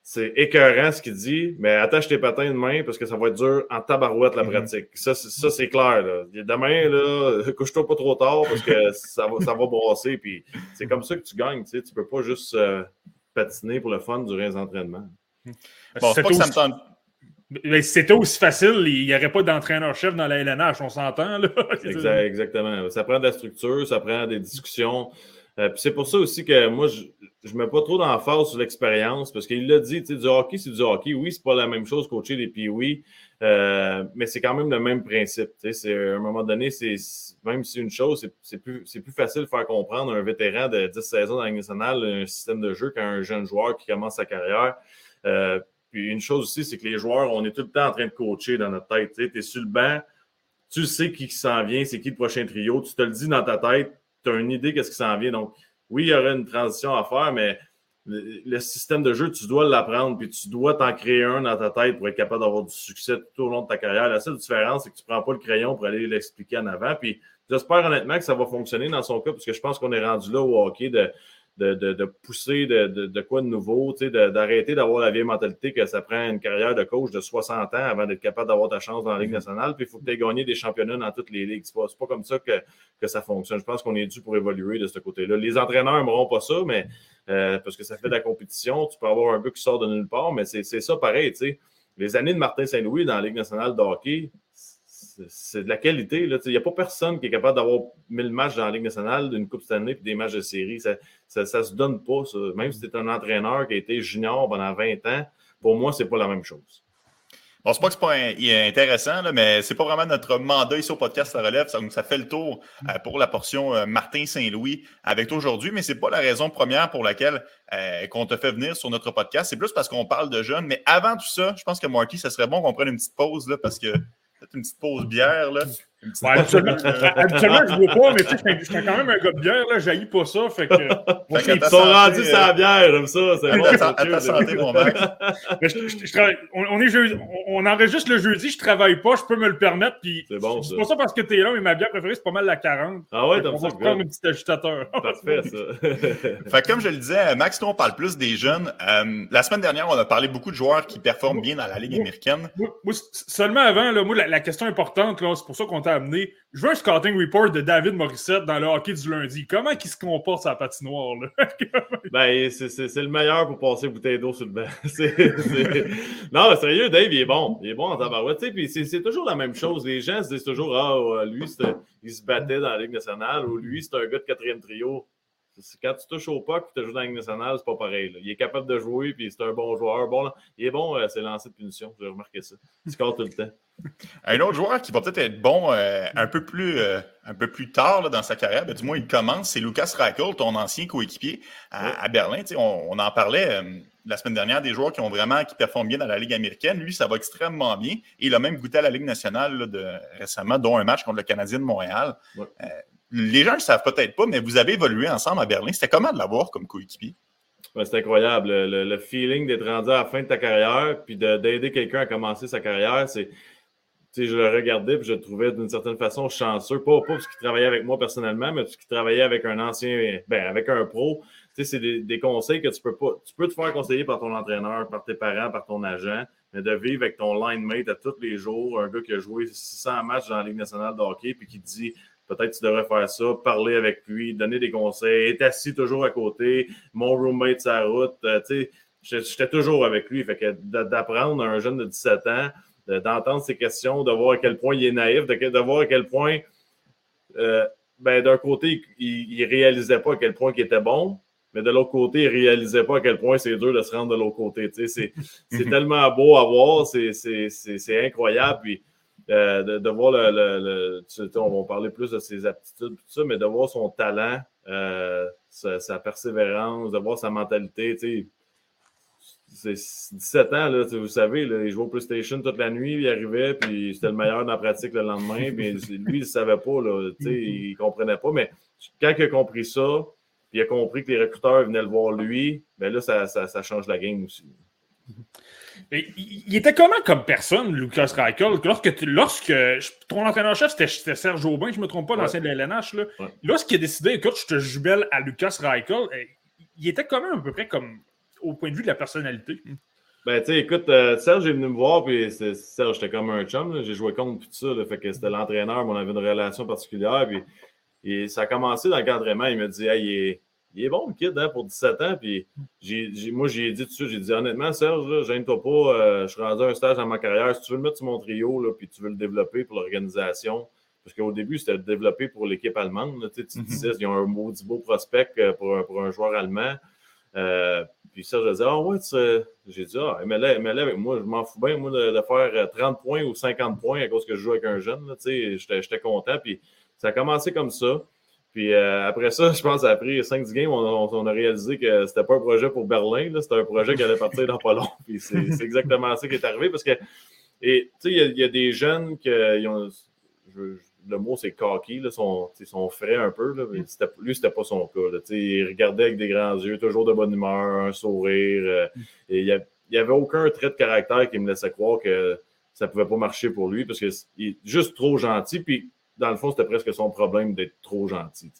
c'est écœurant ce qu'il dit, mais attache tes patins demain parce que ça va être dur en tabarouette la mhm. pratique. Ça, c'est clair. Là. Demain, là, (laughs) couche-toi pas trop tard parce que (laughs) ça va, ça va brasser. Puis c'est comme ça que tu gagnes. Tu ne peux pas juste euh, patiner pour le fun durant les entraînements. Bon, c'est pas que ça me tente. Mais c'était aussi facile, il n'y aurait pas d'entraîneur-chef dans la LNH, on s'entend. (laughs) exactement. Ça prend de la structure, ça prend des discussions Euh, c'est pour ça aussi que moi, je ne mets pas trop d'emphase sur l'expérience parce qu'il l'a dit, du hockey, c'est du hockey. Oui, c'est pas la même chose coacher des oui, euh, mais c'est quand même le même principe. À un moment donné, c'est, même si une chose, c'est, plus, plus facile de faire comprendre à un vétéran de 10 saisons dans la nationale un système de jeu qu'à un jeune joueur qui commence sa carrière. Euh, puis une chose aussi, c'est que les joueurs, on est tout le temps en train de coacher dans notre tête. Tu es sur le banc, tu sais qui s'en vient, c'est qui le prochain trio, tu te le dis dans ta tête, tu as une idée qu'est-ce qui s'en vient. Donc, oui, il y aurait une transition à faire, mais le, système de jeu, tu dois l'apprendre, puis tu dois t'en créer un dans ta tête pour être capable d'avoir du succès tout au long de ta carrière. La seule différence, c'est que tu ne prends pas le crayon pour aller l'expliquer en avant. Puis j'espère honnêtement que ça va fonctionner dans son cas, parce que je pense qu'on est rendu là au hockey de de, pousser de, quoi de nouveau, d'arrêter d'avoir la vieille mentalité que ça prend une carrière de coach de 60 ans avant d'être capable d'avoir ta chance dans la Ligue mm-hmm. nationale. Puis il faut que tu aies gagné des championnats dans toutes les ligues. C'est pas, pas comme ça que, que ça fonctionne. Je pense qu'on est dû pour évoluer de ce côté-là. Les entraîneurs n'aimeront pas ça, mais euh, parce que ça fait de la compétition. Tu peux avoir un gars qui sort de nulle part, mais c'est ça pareil. Les années de Martin Saint-Louis dans la Ligue nationale de hockey, c'est de la qualité. Il n'y a pas personne qui est capable d'avoir 1000 matchs dans la Ligue nationale, d'une Coupe Stanley et des matchs de série. Ça ne se donne pas. Même si tu es un entraîneur qui a été junior pendant 20 ans, pour moi, ce n'est pas la même chose. Bon, c'est pas que c'est pas intéressant, là, mais c'est pas vraiment notre mandat ici au podcast La Relève. Ça, fait le tour euh, pour la portion euh, Martin Saint-Louis avec toi aujourd'hui, mais c'est pas la raison première pour laquelle euh, qu'on te fait venir sur notre podcast. C'est plus parce qu'on parle de jeunes. Mais avant tout ça, je pense que Marty, ça serait bon qu'on prenne une petite pause là, parce que une petite pause bière. Là. Ouais, habituellement, habituellement, (laughs) je ne bois pas, mais tu sais, je suis quand même un gars de bière, là, j'haïs pas ça. Fait que. (laughs) Ils sont rendus sa bière, comme ça. C'est bon, à ta santé, mon mec. (laughs) on, on, est jeudi, on, enregistre le jeudi, je travaille pas, je peux me le permettre. C'est bon. C'est pas ça parce que t'es là, mais ma bière préférée, c'est pas mal la 40. Ah ouais, t'as ça. On va prendre un petit ajustateur. Parfait, ça. fait que comme je le disais, Max, nous, on parle plus des jeunes. Euh, la semaine dernière, on a parlé beaucoup de joueurs qui performent bien dans la Ligue américaine. seulement avant, là, moi, la, la question importante, c'est pour ça qu'on amené. Je veux un scouting report de David Morissette dans le hockey du lundi. Comment il se comporte sa patinoire? Là? (laughs) ben, c'est le meilleur pour passer bouteille d'eau sur le banc. (laughs) non, sérieux, Dave, il est bon. Il est bon en tabarouette. Puis c'est toujours la même chose. Les gens se disent toujours Ah, lui, il se battait dans la Ligue nationale ou lui, c'est un gars de quatrième trio quand tu touches au puck et tu joues dans la Ligue nationale, c'est pas pareil. Il est capable de jouer, puis c'est un bon joueur. Bon, il est bon, euh, c'est lancé de punition. J'ai remarqué ça. Il score tout le temps. (laughs) Un autre joueur qui va peut-être être bon euh, un, peu plus, euh, un peu plus tard dans sa carrière, ben, du moins il commence, c'est Lucas Rackle, ton ancien coéquipier à, Berlin. On, on, en parlait la semaine dernière des joueurs qui ont vraiment qui performent bien dans la Ligue américaine. Lui, ça va extrêmement bien. Et il a même goûté à la Ligue nationale de, récemment, dont un match contre le Canadien de Montréal les gens ne le savent peut-être pas, mais vous avez évolué ensemble à Berlin. C'était comment de l'avoir comme coéquipier? c'est incroyable. Le, feeling d'être rendu à la fin de ta carrière, puis d'aider quelqu'un à commencer sa carrière, c'est. Je le regardais et je le trouvais d'une certaine façon chanceux. Pas, pas parce qu'il travaillait avec moi personnellement, mais parce qu'il travaillait avec un ancien, ben, avec un pro. c'est des, conseils que tu peux pas. Tu peux te faire conseiller par ton entraîneur, par tes parents, par ton agent, mais de vivre avec ton line mate à tous les jours, un gars qui a joué 600 matchs dans la Ligue nationale de hockey, puis qui dit peut-être tu devrais faire ça, parler avec lui, donner des conseils, être assis toujours à côté, mon roommate sa route, euh, tu sais, j'étais toujours avec lui. Fait que d'apprendre à un jeune de 17 ans, d'entendre ses questions, de voir à quel point il est naïf, de, voir à quel point, euh, ben, d'un côté, il, ne réalisait pas à quel point il était bon, mais de l'autre côté, il réalisait pas à quel point c'est dur de se rendre de l'autre côté. (laughs) C'est tellement beau à voir, c'est incroyable. Puis, euh, de, voir le, on va parler plus de ses aptitudes, tout ça, mais de voir son talent, euh, sa, persévérance, de voir sa mentalité, 17 ans, là, vous savez, il jouait au PlayStation toute la nuit, il arrivait, puis c'était le meilleur dans la pratique le lendemain, (laughs) puis lui, il ne savait pas, là, il ne comprenait pas, mais quand il a compris ça, puis il a compris que les recruteurs venaient le voir lui, ben là, ça, ça change la game aussi il était comment comme personne, Lucas Reichel? Lorsque, lorsque ton entraîneur-chef, c'était Serge Aubin, je ne me trompe pas, l'ancien de l'LNH. Là. Lorsqu'il a décidé, écoute, je te jubelle à Lucas Reichel, eh, il était quand même à peu près comme au point de vue de la personnalité. Ben, tu sais, écoute, euh, Serge est venu me voir, puis Serge, j'étais comme un chum, j'ai joué contre, tout ça, fait que c'était l'entraîneur, mais on avait une relation particulière, puis et ça a commencé dans l'encadrement, il m'a dit, hey, il est il est bon, le kid, hein, pour 17 ans. Puis moi, j'ai dit tout suite, j'ai dit honnêtement, Serge, gêne-toi pas, euh, je suis rendu un stage dans ma carrière. Si tu veux le mettre sur mon trio, là, puis tu veux le développer pour l'organisation, parce qu'au début, c'était développé pour l'équipe allemande. tu Mhm. disais, ils ont un maudit beau prospect euh, pour, un- pour un joueur allemand. Euh, puis ça, je disais, ah ouais, tu j'ai dit, ah, MLA, MLA avec moi, je m'en fous bien, moi, de, faire euh, 30 points ou 50 points à cause que je joue avec un jeune. tu sais, J'étais content. Puis ça a commencé comme ça. Puis euh, après ça, (laughs) je pense, après 5-10 games, on, a réalisé que c'était pas un projet pour Berlin, c'était un projet qui allait partir dans pas long. (laughs) Puis c'est exactement ça qui est arrivé parce que, tu sais, il y a- des jeunes qui ont, le mot c'est cocky, là, sais, sont frais un peu, là, mais c'était- lui, c'était pas son cas. là. Il regardait avec des grands yeux, toujours de bonne humeur, un sourire. euh, et il n'y avait aucun trait de caractère qui me laissait croire que ça pouvait pas marcher pour lui parce qu'il est juste trop gentil. Puis, dans le fond, c'était presque son problème d'être trop gentil.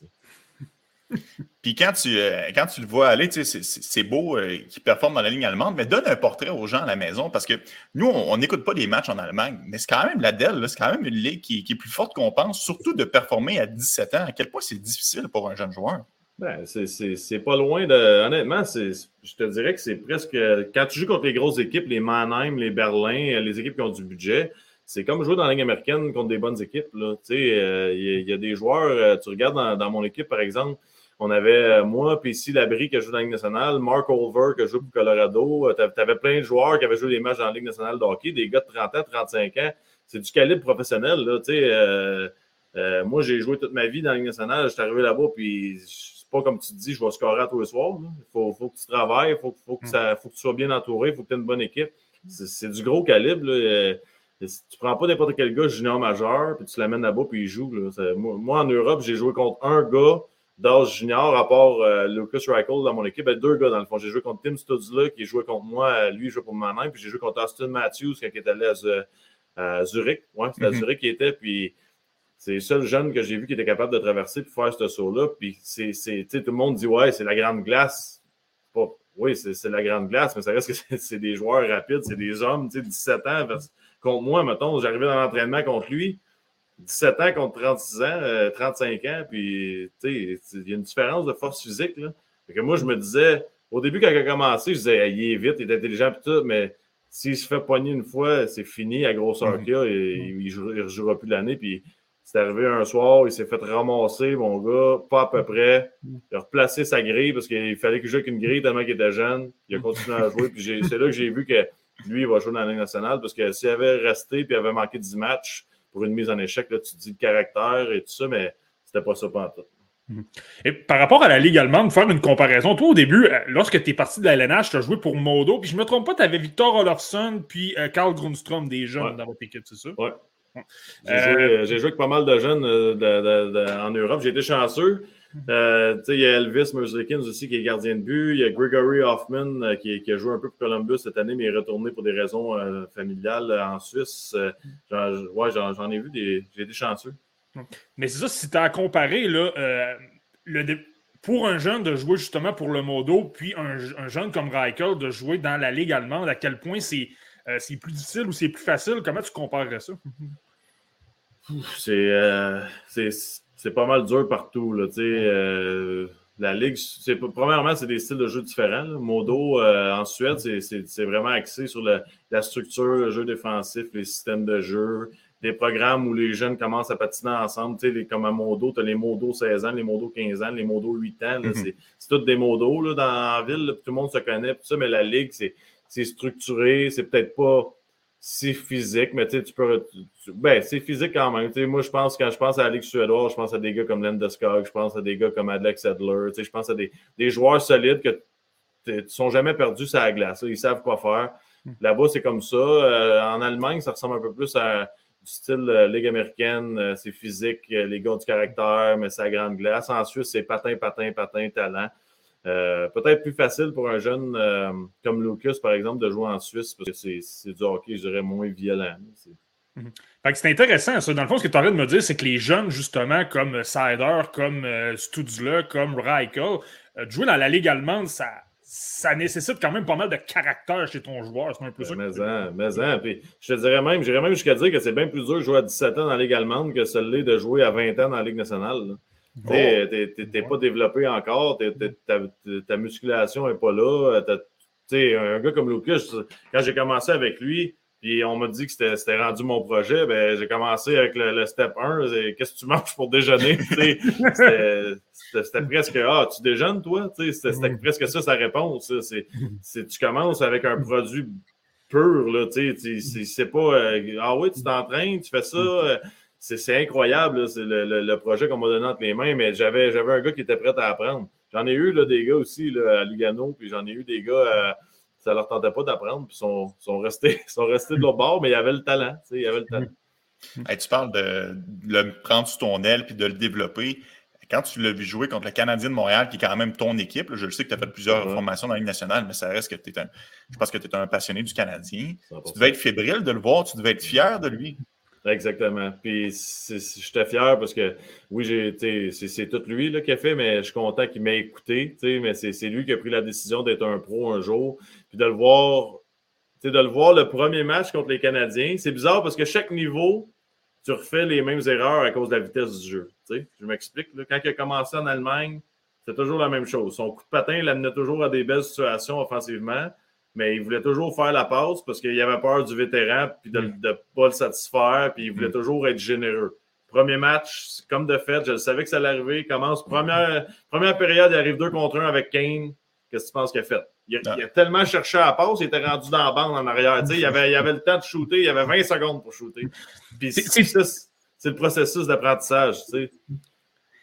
Puis quand tu, euh, quand tu le vois aller, c'est- beau euh, qu'il performe dans la ligne allemande, mais donne un portrait aux gens à la maison parce que nous, on n'écoute pas des matchs en Allemagne, mais c'est quand même la DEL, c'est quand même une ligue qui, est plus forte qu'on pense, surtout de performer à 17 ans. À quel point c'est difficile pour un jeune joueur? Ben, c'est- pas loin de. Honnêtement, je te dirais que c'est presque. Quand tu joues contre les grosses équipes, les Mannheim, les Berlin, les équipes qui ont du budget, c'est comme jouer dans la Ligue américaine contre des bonnes équipes. euh, Il y, y a des joueurs, tu regardes dans mon équipe, par exemple, on avait euh, moi, puis ici Labrie qui a joué dans la Ligue nationale, Mark Olver qui a joué pour Colorado. Tu avais plein de joueurs qui avaient joué des matchs dans la Ligue nationale de hockey, des gars de 30 ans, 35 ans. C'est du calibre professionnel. Là, tu sais, euh, euh, moi, j'ai joué toute ma vie dans la Ligue nationale. Je suis arrivé là-bas, puis c'est pas comme tu te dis, je vais scorer à tous les soirs. Il faut, faut que tu travailles, il faut, faut, que ça- faut que tu sois bien entouré, il faut que tu aies une bonne équipe. C'est du gros calibre. là. Euh, Tu prends pas n'importe quel gars junior majeur, puis tu l'amènes là-bas, puis il joue. là. Moi, en Europe, j'ai joué contre un gars d'âge junior, à part euh, Lucas Reichel dans mon équipe. Ben, deux gars, dans le fond. J'ai joué contre Tim Studzla, qui jouait contre moi. Euh, Lui, il jouait pour Mannheim. Puis j'ai joué contre Austin Matthews, quand il est allé à, Zu- à Zurich. Ouais, c'était à Mhm. Zurich qui était. Puis c'est le seul jeune que j'ai vu qui était capable de traverser et faire ce saut-là. Puis c'est, c'est- tu sais, tout le monde dit, ouais, c'est la grande glace. Pas, oui, c'est, c'est la grande glace, mais ça reste que (laughs) c'est, c'est des joueurs rapides, c'est des hommes, tu sais, 17 ans. contre moi, mettons, j'arrivais dans l'entraînement contre lui. 17 ans contre 36 ans, euh, 35 ans, puis tu sais, il y a une différence de force physique. Là. Fait que moi, je me disais, au début, quand il a commencé, je disais, il est vite, il est intelligent, puis tout, mais s'il se fait pogner une fois, c'est fini à grosseur Mhm. qu'il a, et il ne rejouera plus l'année. Puis c'est arrivé un soir, il s'est fait ramasser, mon gars, pas à peu près. Il a replacé sa grille parce qu'il fallait qu'il joue avec une grille tellement qu'il était jeune. Il a continué à jouer, puis c'est là que j'ai vu que lui, il va jouer dans la Ligue nationale parce que s'il avait resté puis avait manqué 10 matchs pour une mise en échec, là, tu dis le caractère et tout ça, mais c'était pas ça pendant tout. Et par rapport à la Ligue allemande, faire une comparaison, toi au début, euh, lorsque tu es parti de la LNH, tu as joué pour Modo, puis je me trompe pas, tu avais Victor Olofsson puis euh, Carl Grundstrom, des jeunes Ouais. dans votre équipe, c'est ça? Ouais. J'ai Euh, joué, j'ai joué avec pas mal de jeunes euh, de- de- de- en Europe. J'ai été chanceux. Euh, il y a Elvis Merzlikins aussi qui est gardien de but. Il y a Gregory Hoffman euh, qui, qui a joué un peu pour Columbus cette année, mais est retourné pour des raisons euh, familiales en Suisse. J'en, ouais, j'en, ai vu des. J'ai été chanceux. Mais c'est ça, si tu as à comparer, là, le pour un jeune de jouer justement pour le Modo, puis un, un jeune comme Reichel de jouer dans la Ligue allemande, à quel point c'est c'est plus difficile ou c'est plus facile, comment tu comparerais ça? C'est, c'est, c'est pas mal dur partout. Là, tu sais, euh, la Ligue, c'est, premièrement, c'est des styles de jeu différents. là. Modo, euh, en Suède, c'est, c'est, c'est vraiment axé sur le- la structure, le jeu défensif, les systèmes de jeu, des programmes où les jeunes commencent à patiner ensemble. Tu sais, les- comme à Modo, tu as les Modo 16 ans, les Modo 15 ans, les Modo 8 ans. là. Mhm. c'est, c'est tous des Modos là, dans la ville. là, tout le monde se connaît. puis ça, mais la Ligue, c'est, c'est structuré. C'est peut-être pas si physique, mais tu peux. tu- ben, c'est physique quand même. Moi, je pense, quand je pense à la Ligue suédoise, je pense à des gars comme Landeskog, je pense à des gars comme Alex sais, je pense à des, des joueurs solides que tu ne sont jamais perdus sur la glace. là. Ils savent quoi faire. Là-bas, c'est comme ça. Euh, en Allemagne, ça ressemble un peu plus à du style euh, Ligue américaine. Euh, c'est physique, les gars ont du caractère, mais c'est à grande glace. En Suisse, c'est patin, patin, patin, talent. Euh, Peut-être plus facile pour un jeune euh, comme Lucas, par exemple, de jouer en Suisse parce que c'est c'est du hockey, je dirais, moins violent. C'est- Fait que c'est intéressant, ça. Dans le fond, ce que tu arrêtes de me dire, c'est que les jeunes, justement, comme Sider, comme euh, comme Reichel, euh, de jouer dans la Ligue allemande, ça, ça nécessite quand même pas mal de caractère chez ton joueur. C'est un peu ça. que- Mais en, mais en. Puis je te dirais même, j'irais même jusqu'à dire que c'est bien plus dur de jouer à 17 ans dans la Ligue allemande que celui de jouer à 20 ans dans la Ligue nationale. là. Oh. T'es t'es- t'es pas développé encore, t'es- t'es- ta, ta musculation n'est pas là. t'sais, un gars comme Lucas, quand j'ai commencé avec lui, puis on m'a dit que c'était rendu mon projet, ben, j'ai commencé avec le, step 1. Qu'est-ce que tu manges pour déjeuner? c'était presque Ah, tu déjeunes, toi? C'était presque ça sa réponse. C'est tu commences avec un produit pur. C'est pas euh, Ah oui, tu t'entraînes, tu fais ça. Euh, c'est incroyable, c'est le, projet qu'on m'a donné entre les mains, mais j'avais un gars qui était prêt à apprendre. J'en ai eu là, des gars aussi là, à Lugano, puis j'en ai eu des gars, à, euh, ça leur tentait pas d'apprendre, puis ils sont, sont, restés, (laughs) sont restés de l'autre bord, mais il y avait le talent. Il y avait le talent. tu parles de, le prendre sous ton aile puis de le développer. Quand tu l'as vu jouer contre le Canadien de Montréal, qui est quand même ton équipe, je le sais que tu as fait plusieurs formations dans la Ligue nationale, mais ça reste que tu es un. Je pense que tu es un passionné du Canadien. Tu devais être fébrile de le voir, tu devais être fier de lui. Exactement. Puis j'étais fier parce que oui, c'est tout lui là, qui a fait, mais je suis content qu'il m'ait écouté. Mais c'est lui qui a pris la décision d'être un pro un jour. Puis de le voir, de le voir le premier match contre les Canadiens. C'est bizarre parce que chaque niveau, tu refais les mêmes erreurs à cause de la vitesse du jeu. Je m'explique. Quand il a commencé en Allemagne, c'est toujours la même chose. Son coup de patin l'amenait toujours à des belles situations offensivement mais il voulait toujours faire la passe parce qu'il avait peur du vétéran puis de ne pas le satisfaire, puis il voulait mm. toujours être généreux. Premier match, comme de fait, je savais que ça allait arriver. Il commence, première, première période, il arrive deux contre un avec Kane. Qu'est-ce que tu penses qu'il a fait? Il a, tellement cherché à la passe, il était rendu dans la bande en arrière. il, avait, il avait le temps de shooter, il avait 20 secondes pour shooter. Puis c'est le processus d'apprentissage.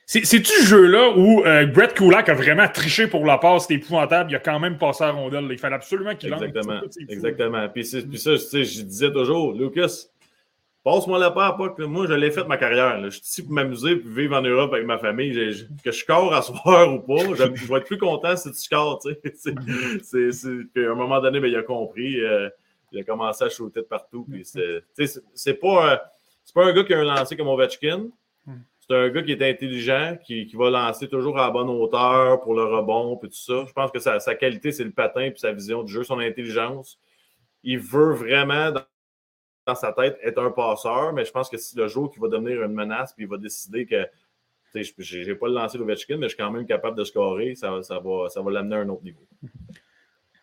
C'est-tu ce jeu-là où euh, Brett Kulak a vraiment triché pour la passe, c'était épouvantable, il a quand même passé à la rondelle. Il fallait absolument qu'il lance. Exactement. Exactement. Puis, puis ça, je disais toujours, Lucas, passe-moi la passe, pas que moi, je l'ai fait ma carrière. Je suis ici pour m'amuser et vivre en Europe avec ma famille. que je score à soir ou pas, je, vais être plus content si tu scores. (laughs) À un moment donné, ben, il a compris. Euh, il a commencé à shooter de partout. Puis c'est, pas, pas un gars qui a un lancé comme Ovechkin. C'est un gars qui est intelligent, qui, va lancer toujours à la bonne hauteur pour le rebond et tout ça. Je pense que sa, qualité, c'est le patin puis sa vision du jeu, son intelligence. Il veut vraiment, dans, sa tête, être un passeur, mais je pense que si le jour qu'il va devenir une menace puis il va décider que je n'ai pas le lancer mais je suis quand même capable de scorer, ça, ça va, ça va l'amener à un autre niveau.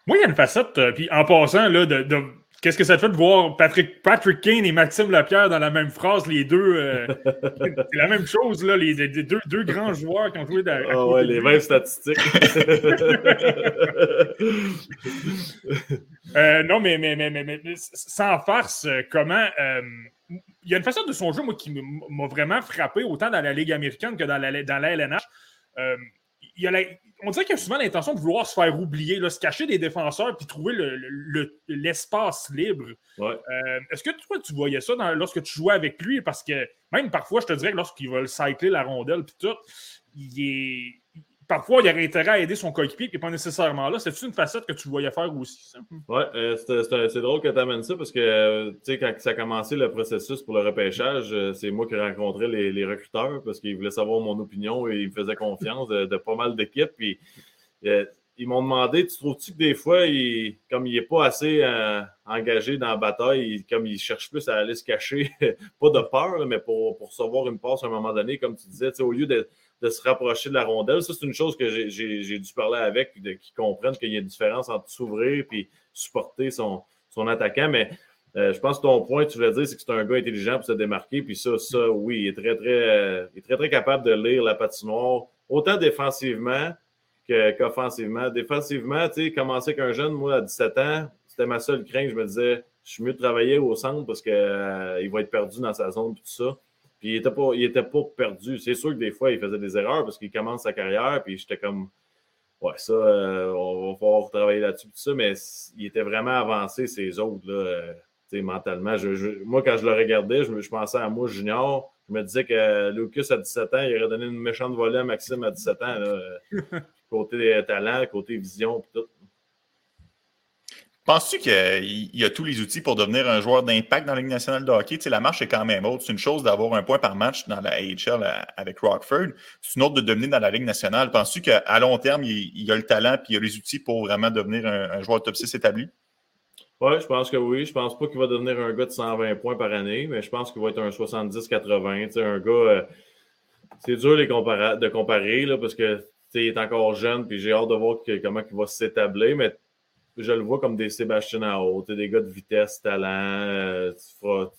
Moi, il y a une facette, euh, puis en passant, là, de Qu'est-ce que ça te fait de voir Patrick, Patrick Kane et Maxime Lapierre dans la même phrase, les deux? Euh, (laughs) c'est la même chose, là, les, deux, deux, grands joueurs qui ont joué dans. Ah ouais, les mêmes statistiques. (laughs) Euh, non, mais, mais, mais, mais, sans farce, euh, comment. il y a une façon de son jeu, moi, qui m'a vraiment frappé, autant dans la Ligue américaine que dans la, dans la LNH. Il y a la, on dirait qu'il y a souvent l'intention de vouloir se faire oublier, là, se cacher des défenseurs puis trouver l'espace libre. Euh, est-ce que toi, tu voyais ça lorsque tu jouais avec lui? Parce que même parfois, je te dirais que lorsqu'il va le cycler la rondelle puis tout, il est parfois, il aurait intérêt à aider son coéquipier, puis pas nécessairement là. C'est-tu une facette que tu voyais faire aussi? Oui, euh, c'est drôle que tu amènes ça parce que, euh, tu sais, quand ça a commencé le processus pour le repêchage, euh, c'est moi qui rencontrais les, les recruteurs parce qu'ils voulaient savoir mon opinion et ils me faisaient confiance de, pas mal d'équipes. Puis, ils m'ont demandé, tu trouves-tu que des fois, il, comme il n'est pas assez engagé dans la bataille, comme il cherche plus à aller se cacher, (laughs) pas de peur, mais pour, pour recevoir une passe à un moment donné, comme tu disais, au lieu de de se rapprocher de la rondelle. Ça, c'est une chose que j'ai dû parler avec, qu'ils comprennent qu'il y a une différence entre s'ouvrir et supporter son, attaquant. Mais euh, je pense que ton point, tu voulais dire, c'est que c'est un gars intelligent pour se démarquer. Puis ça, ça, oui, il est très, très, il est très, très capable de lire la patinoire, autant défensivement qu'offensivement. Défensivement, tu sais, commencer avec un jeune, moi, à 17 ans, c'était ma seule crainte. Je me disais, je suis mieux de travailler au centre parce qu'il euh, va être perdu dans sa zone et tout ça. Puis il n'était pas, était pas perdu. C'est sûr que des fois, il faisait des erreurs parce qu'il commence sa carrière. Puis j'étais comme, ouais, ça, euh, on va pouvoir travailler là-dessus. Tout ça, mais il était vraiment avancé, ces autres, là, euh, mentalement. moi, quand je le regardais, je, pensais à moi, junior. Je me disais que Lucas, à 17 ans, il aurait donné une méchante volée à Maxime à 17 ans. Là, (laughs) côté talent, côté vision, tout. Penses-tu qu'il y a tous les outils pour devenir un joueur d'impact dans la Ligue nationale de hockey? La marche est quand même haute. C'est une chose d'avoir un point par match dans la AHL avec Rockford. C'est une autre de devenir dans la Ligue nationale. Penses-tu qu'à long terme, il, y a le talent et il a les outils pour vraiment devenir un, joueur top 6 établi? Oui, je pense que oui. Je pense pas qu'il va devenir un gars de 120 points par année, mais je pense qu'il va être un 70-80. Tu sais, un gars, euh, c'est dur de comparer là, parce que il est encore jeune, puis j'ai hâte de voir comment il va s'établir. Mais je le vois comme des Sébastien Ao, des gars de vitesse, talent.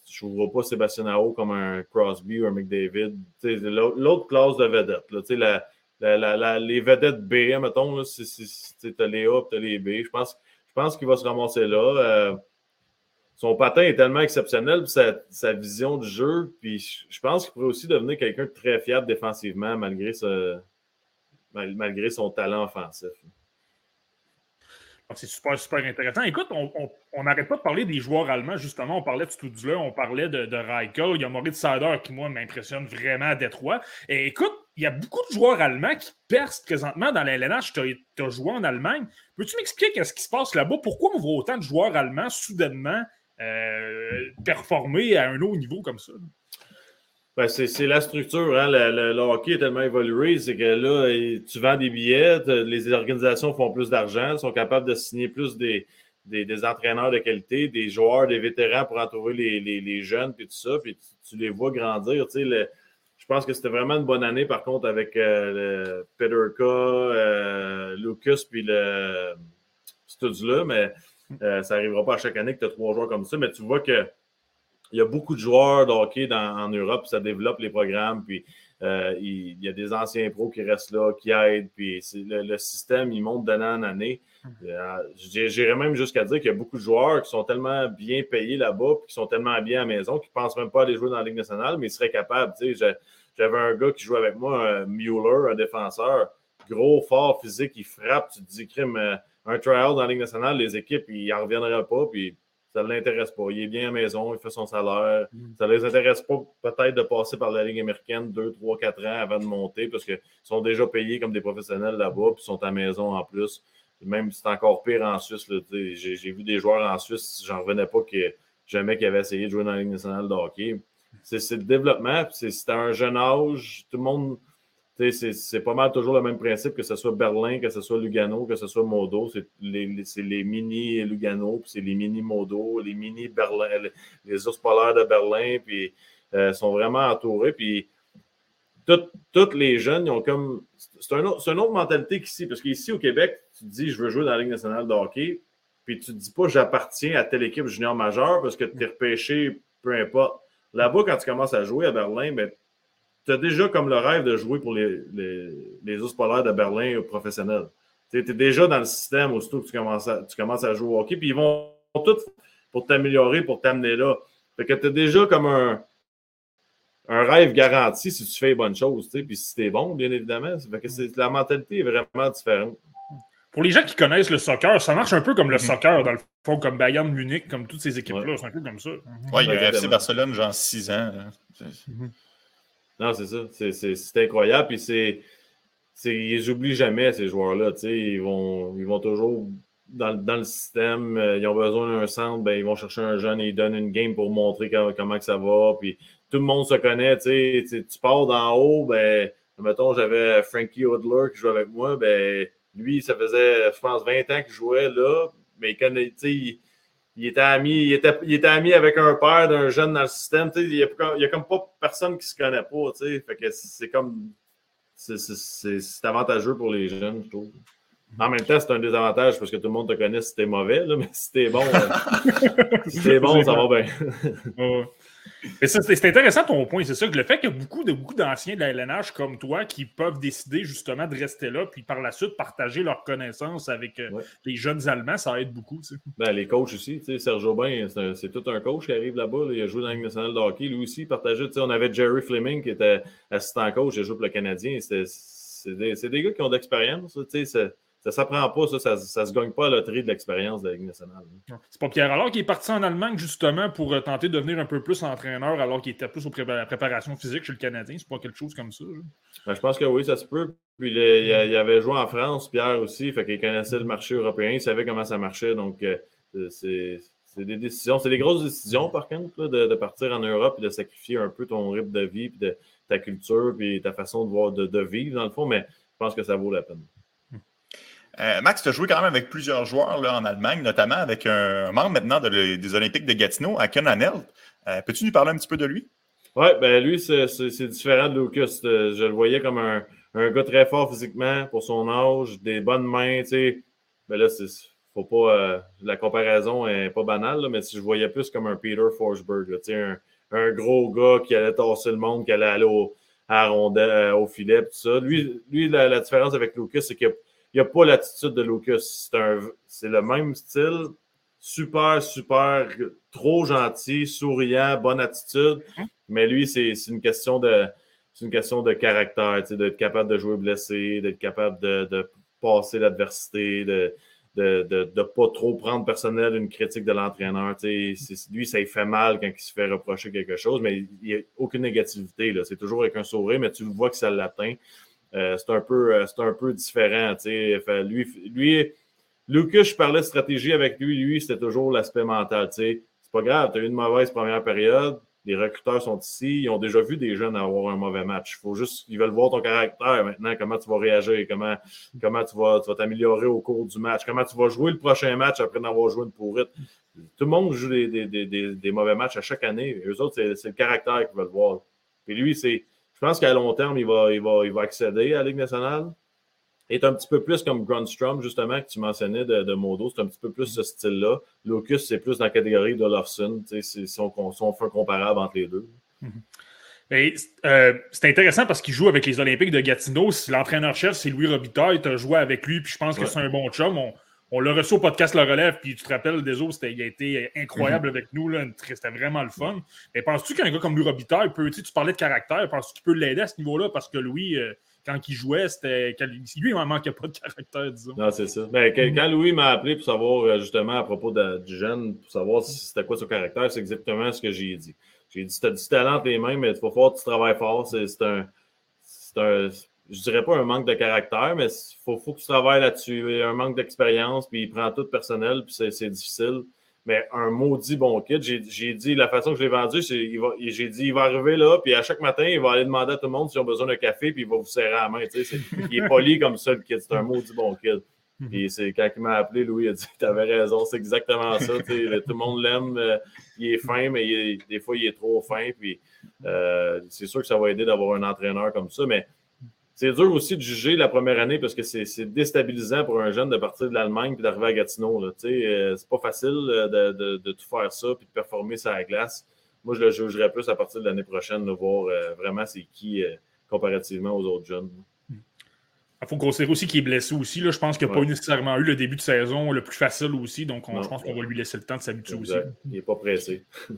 Je ne vois pas Sébastien Ao comme un Crosby ou un McDavid. L'autre classe de vedette, la, les vedettes B, mettons, tu as les A tu les B. Je pense, je pense qu'il va se ramasser là. Euh, son patin est tellement exceptionnel, sa, sa, vision du jeu, puis je pense qu'il pourrait aussi devenir quelqu'un de très fiable défensivement malgré son talent offensif. C'est super, super intéressant. Écoute, on n'arrête pas de parler des joueurs allemands, justement. On parlait de Studzler, on parlait de, de. Il y a Moritz Sader qui, moi, m'impressionne vraiment à Détroit. Et écoute, il y a beaucoup de joueurs allemands qui percent présentement dans la LNH. Tu as, joué en Allemagne. Peux-tu m'expliquer qu'est-ce qui se passe là-bas? Pourquoi on voit autant de joueurs allemands soudainement euh, performer à un haut niveau comme ça? Ben, c'est la structure. Hein? Le, hockey est tellement évolué, c'est que là, tu vends des billets, les organisations font plus d'argent, sont capables de signer plus des, des, entraîneurs de qualité, des joueurs, des vétérans pour entourer les, les, jeunes, puis tout ça, puis tu, les vois grandir. Tu sais, je pense que c'était vraiment une bonne année, par contre, avec euh, Pederka, euh, Lucas, puis le Studs-là, mais euh, ça n'arrivera pas à chaque année que tu as trois joueurs comme ça, mais tu vois que il y a beaucoup de joueurs de hockey en Europe, ça développe les programmes, puis euh, il, y a des anciens pros qui restent là, qui aident, puis le, système, il monte d'année en année. Mhm. Euh, j'irais même jusqu'à dire qu'il y a beaucoup de joueurs qui sont tellement bien payés là-bas, puis qui sont tellement bien à la maison, qu'ils ne pensent même pas aller jouer dans la Ligue nationale, mais ils seraient capables. J'avais un gars qui jouait avec moi, Mueller, un défenseur, gros, fort, physique, il frappe, tu te dis, crime, euh, un trial dans la Ligue nationale, les équipes, ils n'en reviendraient pas, puis ça ne l'intéresse pas. Il est bien à la maison, il fait son salaire. Mm. Ça ne les intéresse pas peut-être de passer par la Ligue américaine 2, 3, 4 ans avant de monter parce qu'ils sont déjà payés comme des professionnels là-bas, puis sont à la maison en plus. Même si c'est encore pire en Suisse. J'ai vu des joueurs en Suisse, j'en revenais pas que jamais qu'ils avaient essayé de jouer dans la Ligue nationale de hockey. C'est le développement, c'est à un jeune âge, tout le monde c'est pas mal toujours le même principe, que ce soit Berlin, que ce soit Lugano, que ce soit Modo. C'est les, les, mini Lugano, puis c'est les mini Modo, les mini Berlin, les, ours polaires de Berlin, puis euh, sont vraiment entourés. Puis tous les jeunes, ils ont comme. C'est un une autre mentalité qu'ici, parce qu'ici au Québec, tu te dis je veux jouer dans la Ligue nationale de hockey, puis tu te dis pas j'appartiens à telle équipe junior majeure parce que tu es repêché, peu importe. Là-bas, quand tu commences à jouer à Berlin, ben, tu as déjà comme le rêve de jouer pour les, les, les ours polaires de Berlin professionnels. Tu es déjà dans le système aussitôt que tu commences à, tu commences à jouer au hockey, puis ils vont tout pour t'améliorer, pour t'amener là. Fait que tu as déjà comme un, un rêve garanti si tu fais les bonnes choses, puis si tu es bon, bien évidemment. Fait que la mentalité est vraiment différente. Pour les gens qui connaissent le soccer, ça marche un peu comme le mhm. soccer, dans le fond, comme Bayern Munich, comme toutes ces équipes-là. C'est un peu comme ça. Oui, il y a FC Barcelone, genre 6 ans. Mhm. Non, c'est ça. C'est incroyable. Puis c'est. Ils n'oublient jamais ces joueurs-là. Ils vont, ils vont toujours dans, dans, le système. Euh, ils ont besoin d'un centre, ben, ils vont chercher un jeune et ils donnent une game pour montrer comment, que ça va. Puis tout le monde se connaît. Tu pars d'en haut, ben, mettons, j'avais Frankie Odler qui jouait avec moi. Ben, lui, ça faisait, je pense, 20 ans qu'il jouait là. Mais il, il était ami, il était, il était ami avec un père d'un jeune dans le système. Il n'y a, a, comme pas personne qui se connaît pas. Fait que c'est comme. C'est avantageux pour les jeunes, je trouve. En même temps, c'est un désavantage parce que tout le monde te connaît si t'es mauvais, là, mais si t'es bon, euh, (laughs) si t'es bon, ça va bien. C'est intéressant ton point, c'est ça, que le fait qu'il y a beaucoup de beaucoup d'anciens de la LNH comme toi qui peuvent décider justement de rester là, puis par la suite partager leurs connaissances avec euh, les jeunes Allemands, ça aide beaucoup. Ben, les coachs aussi, Serge Aubin, c'est tout un coach qui arrive là-bas, il a joué dans la nationale de hockey, lui aussi, partageait, on avait Jerry Fleming qui était assistant coach, il a joué pour le Canadien, c'est des, des, gars qui ont d'expérience, tu sais, ça ne s'apprend pas, ça, ça, ne se gagne pas à la loterie de l'expérience de la Ligue nationale. C'est pas Pierre alors qui est parti en Allemagne justement pour euh, tenter de devenir un peu plus entraîneur alors qu'il était plus aux la préparation physique chez le Canadien. C'est pas quelque chose comme ça. Ben, je pense que oui, ça se peut. Puis il, avait joué en France, Pierre aussi, fait qu'il connaissait le marché européen, il savait comment ça marchait. Donc euh, c'est des décisions, c'est des grosses décisions par contre, de, partir en Europe et de sacrifier un peu ton rythme de vie, puis de ta culture, puis ta façon de, voir, de vivre dans le fond, mais je pense que ça vaut la peine. Euh, Max, tu as joué quand même avec plusieurs joueurs là, en Allemagne, notamment avec un membre maintenant des Olympiques de Gatineau, Aken Anelt. Euh, peux-tu nous parler un petit peu de lui? Oui, ben lui, c'est différent de Lucas. Euh, je le voyais comme un, gars très fort physiquement pour son âge, des bonnes mains. Tu sais. Ben là, faut pas. la comparaison n'est pas banale, mais si je voyais plus comme un Peter Forsberg, un, un, gros gars qui allait tasser le monde, qui allait aller au, au filet, tout ça. Lui, lui la, différence avec Lucas, c'est qu'il n'y a, pas l'attitude de Lucas. C'est le même style, super, super, trop gentil, souriant, bonne attitude. Hein? Mais lui, c'est une question de c'est une question de caractère, d'être capable de jouer blessé, d'être capable de, passer l'adversité, de ne de, de, pas trop prendre personnel une critique de l'entraîneur. Lui, ça lui fait mal quand il se fait reprocher quelque chose, mais il n'y a aucune négativité. C'est toujours avec un sourire, mais tu vois que ça l'atteint. Euh, c'est un, peu, euh, un peu différent. Fait, lui, lui, Lucas, je parlais de stratégie avec lui. Lui, c'était toujours l'aspect mental. C'est pas grave, tu as eu une mauvaise première période les recruteurs sont ici, ils ont déjà vu des jeunes avoir un mauvais match. Faut juste qu'ils veulent voir ton caractère maintenant, comment tu vas réagir, comment, comment tu vas t'améliorer au cours du match, comment tu vas jouer le prochain match après d'avoir joué une pourrite? Tout le monde joue des, des, des, des mauvais matchs à chaque année. Eux autres, c'est le caractère qu'ils veulent voir. Puis lui, c'est. Je pense qu'à long terme, il va, il, va, il va accéder à la Ligue nationale est un petit peu plus comme Grunstrom, justement, que tu mentionnais de, Modo. C'est un petit peu plus ce style-là. Locus, c'est plus dans la catégorie de Lofson, si on, si on fait un comparable entre les deux. Mhm. Euh, c'est intéressant parce qu'il joue avec les Olympiques de Gatineau. L'entraîneur-chef, c'est Louis Robitaille. Tu as joué avec lui, puis je pense que c'est un bon chum. On, l'a reçu au podcast Le Relève, puis tu te rappelles des autres, il a été incroyable mhm. avec nous. C'était vraiment le fun. Mais penses-tu qu'un gars comme Louis Robitaille peut, tu parlais de caractère, penses-tu qu'il peut l'aider à ce niveau-là? Parce que Louis, euh, quand il jouait, c'était. Lui, il n'en manquait pas de caractère, disons. Non, c'est ça. Ben, quand Louis m'a appelé pour savoir euh, justement à propos du jeune, pour savoir si c'était quoi son caractère, c'est exactement ce que j'ai dit. J'ai dit tu as du talent les mains, mais il faut faire que tu travailles fort. C'est un, un. Je dirais pas un manque de caractère, mais il faut, faut, que tu travailles là-dessus. Il y a un manque d'expérience, puis il prend tout personnel, puis c'est difficile mais un maudit bon kit. J'ai dit, la façon que je l'ai vendu, c'est j'ai dit, il va arriver là, puis à chaque matin, il va aller demander à tout le monde s'ils ont besoin d'un café, puis il va vous serrer la main. il est poli comme ça, le kit. C'est un maudit bon kit. Mhm. Puis c'est quand il m'a appelé, Louis a dit T'avais raison, c'est exactement ça. tout le monde l'aime, euh, il est fin, mais des fois il est trop fin. Puis euh, c'est sûr que ça va aider d'avoir un entraîneur comme ça. Mais c'est dur aussi de juger la première année parce que c'est déstabilisant pour un jeune de partir de l'Allemagne et d'arriver à Gatineau. Euh, c'est pas facile euh, de, tout faire ça et de performer ça à la glace. Moi, je le jugerais plus à partir de l'année prochaine, de voir euh, vraiment c'est qui comparativement aux autres jeunes. Il faut considérer aussi qu'il est blessé aussi. Là. Je pense qu'il n'a pas nécessairement eu le début de saison le plus facile aussi. Donc, je pense qu'on va lui laisser le temps de s'habituer aussi. Il n'est pas pressé. (laughs)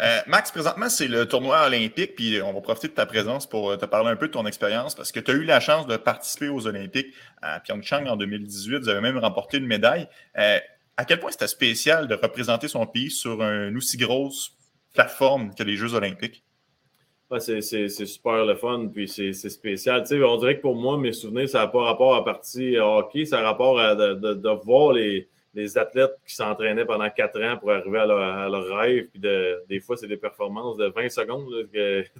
Euh, Max, présentement, c'est le tournoi olympique. Puis on va profiter de ta présence pour euh, te parler un peu de ton expérience parce que tu as eu la chance de participer aux Olympiques à Pyeongchang en 2018. Vous avez même remporté une médaille. Euh, à quel point c'était spécial de représenter son pays sur une aussi grosse plateforme que les Jeux olympiques? C'est super le fun, puis c'est spécial. on dirait que pour moi, mes souvenirs, ça n'a pas rapport à partie hockey, ça a rapport à de, voir les, athlètes qui s'entraînaient pendant quatre ans pour arriver à leur, rêve. Puis des fois, c'est des performances de 20 secondes. (laughs)